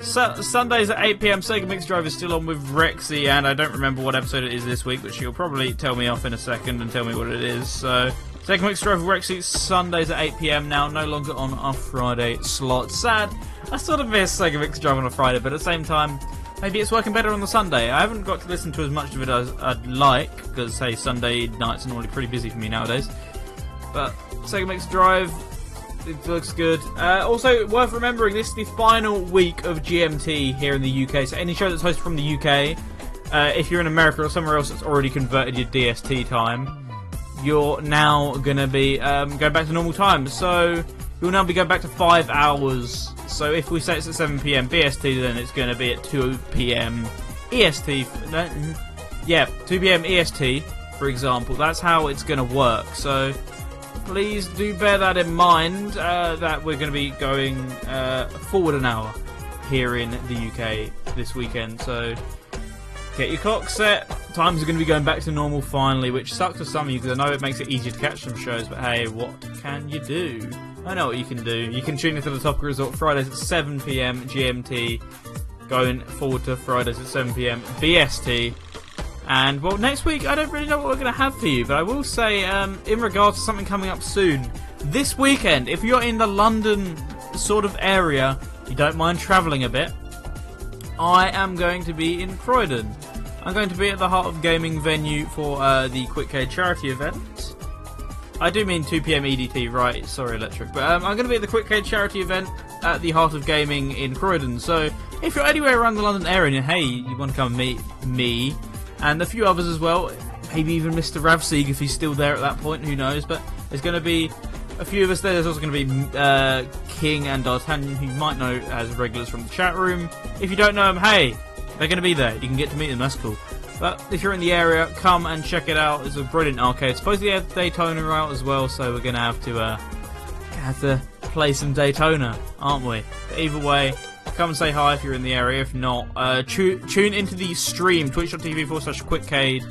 Su- Sundays at 8 pm, Sega Mix Drive is still on with Rexy, and I don't remember what episode it is this week, but she'll probably tell me off in a second and tell me what it is. So, Sega Mix Drive with Rexy, Sundays at 8 pm now, no longer on our Friday slot. Sad. I sort of miss Sega Mix Drive on a Friday, but at the same time, maybe it's working better on the Sunday. I haven't got to listen to as much of it as I'd like, because, hey, Sunday nights are normally pretty busy for me nowadays. But Sega Mix Drive, it looks good. Uh, also, worth remembering, this is the final week of GMT here in the UK, so any show that's hosted from the UK, uh, if you're in America or somewhere else that's already converted your DST time, you're now to be um, going back to normal time. So, you'll now be going back to five hours so if we say it's at 7 p.m. BST, then it's to be at 2 p.m. EST. Yeah, 2 p.m. EST, for example. That's how it's to work. So please do bear that in mind uh, that we're to be going uh, forward an hour here in the UK this weekend. So get your clock set. Times are going to be going back to normal finally, which sucks for some of you because I know it makes it easier to catch some shows, but hey, what can you do? I know what you can do. You can tune into the Topical Resort Fridays at 7 pm GMT, going forward to Fridays at 7 pm BST. And well, next week I don't really know what we're going to have for you, but I will say, um, in regards to something coming up soon, this weekend, if you're in the London sort of area, you don't mind travelling a bit, I am going to be in Croydon. I'm going to be at the Heart of Gaming venue for uh, the Quickcade charity event. I do mean 2 p.m. EDT, right? Sorry, Electric. But um, I'm going to be at the Quickcade charity event at the Heart of Gaming in Croydon. So if you're anywhere around the London area and hey, you want to come meet me and a few others as well, maybe even Mr. Ravseeg if he's still there at that point, who knows? But there's going to be a few of us there. There's also going to be uh, King and D'Artagnan, who you might know as regulars from the chat room. If you don't know them, hey, they're going to be there. You can get to meet them. That's cool. But if you're in the area, come and check it out. It's a brilliant arcade. Supposedly they have Daytona out as well, so we're gonna have to uh, have to play some Daytona, aren't we? But either way, come and say hi if you're in the area. If not, uh, tu- tune into the stream twitch.tv forward slash quickcade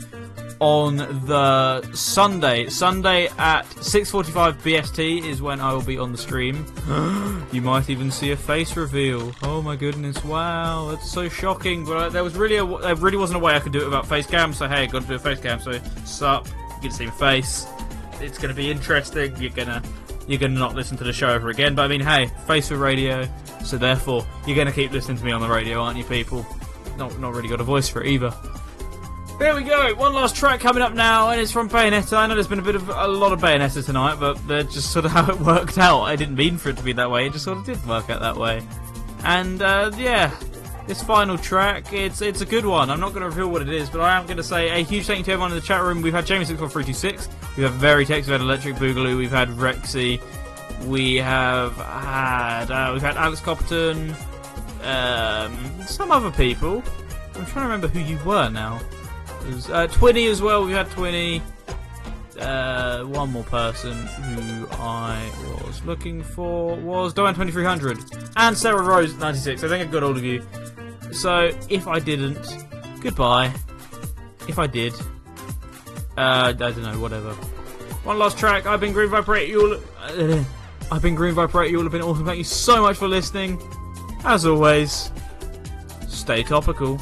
on the Sunday. Sunday at 6:45 BST is when I will be on the stream. you might even see a face reveal. Oh my goodness! Wow, that's so shocking. But uh, there was really a, there really wasn't a way I could do it without face cam. So hey, got to do a face cam. So sup, you get to see my face. It's going to be interesting. You're gonna you're gonna not listen to the show ever again. But I mean, hey, face for radio. So therefore, you're gonna keep listening to me on the radio, aren't you, people? Not not really got a voice for it either. There we go. One last track coming up now, and it's from Bayonetta. I know there's been a bit of a lot of Bayonetta tonight, but that's just sort of how it worked out. I didn't mean for it to be that way. It just sort of did work out that way. And uh, yeah, this final track, it's it's a good one. I'm not going to reveal what it is, but I am going to say a huge thank you to everyone in the chat room. We've had Jamie six four three two six. We have had Very Tex. We've had Electric Boogaloo. We've had Rexy. We have had uh, we've had Alex Copperton. Um, some other people. I'm trying to remember who you were now. Was, uh, Twinny as well. We had Twinny. Uh, one more person who I was looking for was Diane 2300 and Sarah Rose 96. I think I've got all of you. So if I didn't, goodbye. If I did, uh, I don't know, whatever. One last track. I've been Green Viper. You all. Uh, I've been Green Viper. You all have been awesome. Thank you so much for listening. As always, stay topical.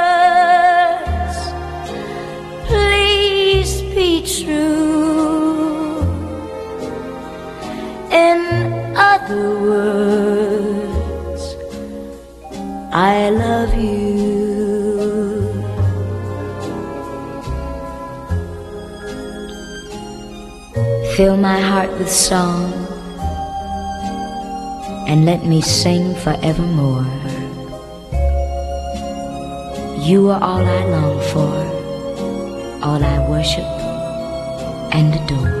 be true. In other words, I love you. Fill my heart with song and let me sing forevermore. You are all I long for, all I worship and adore. In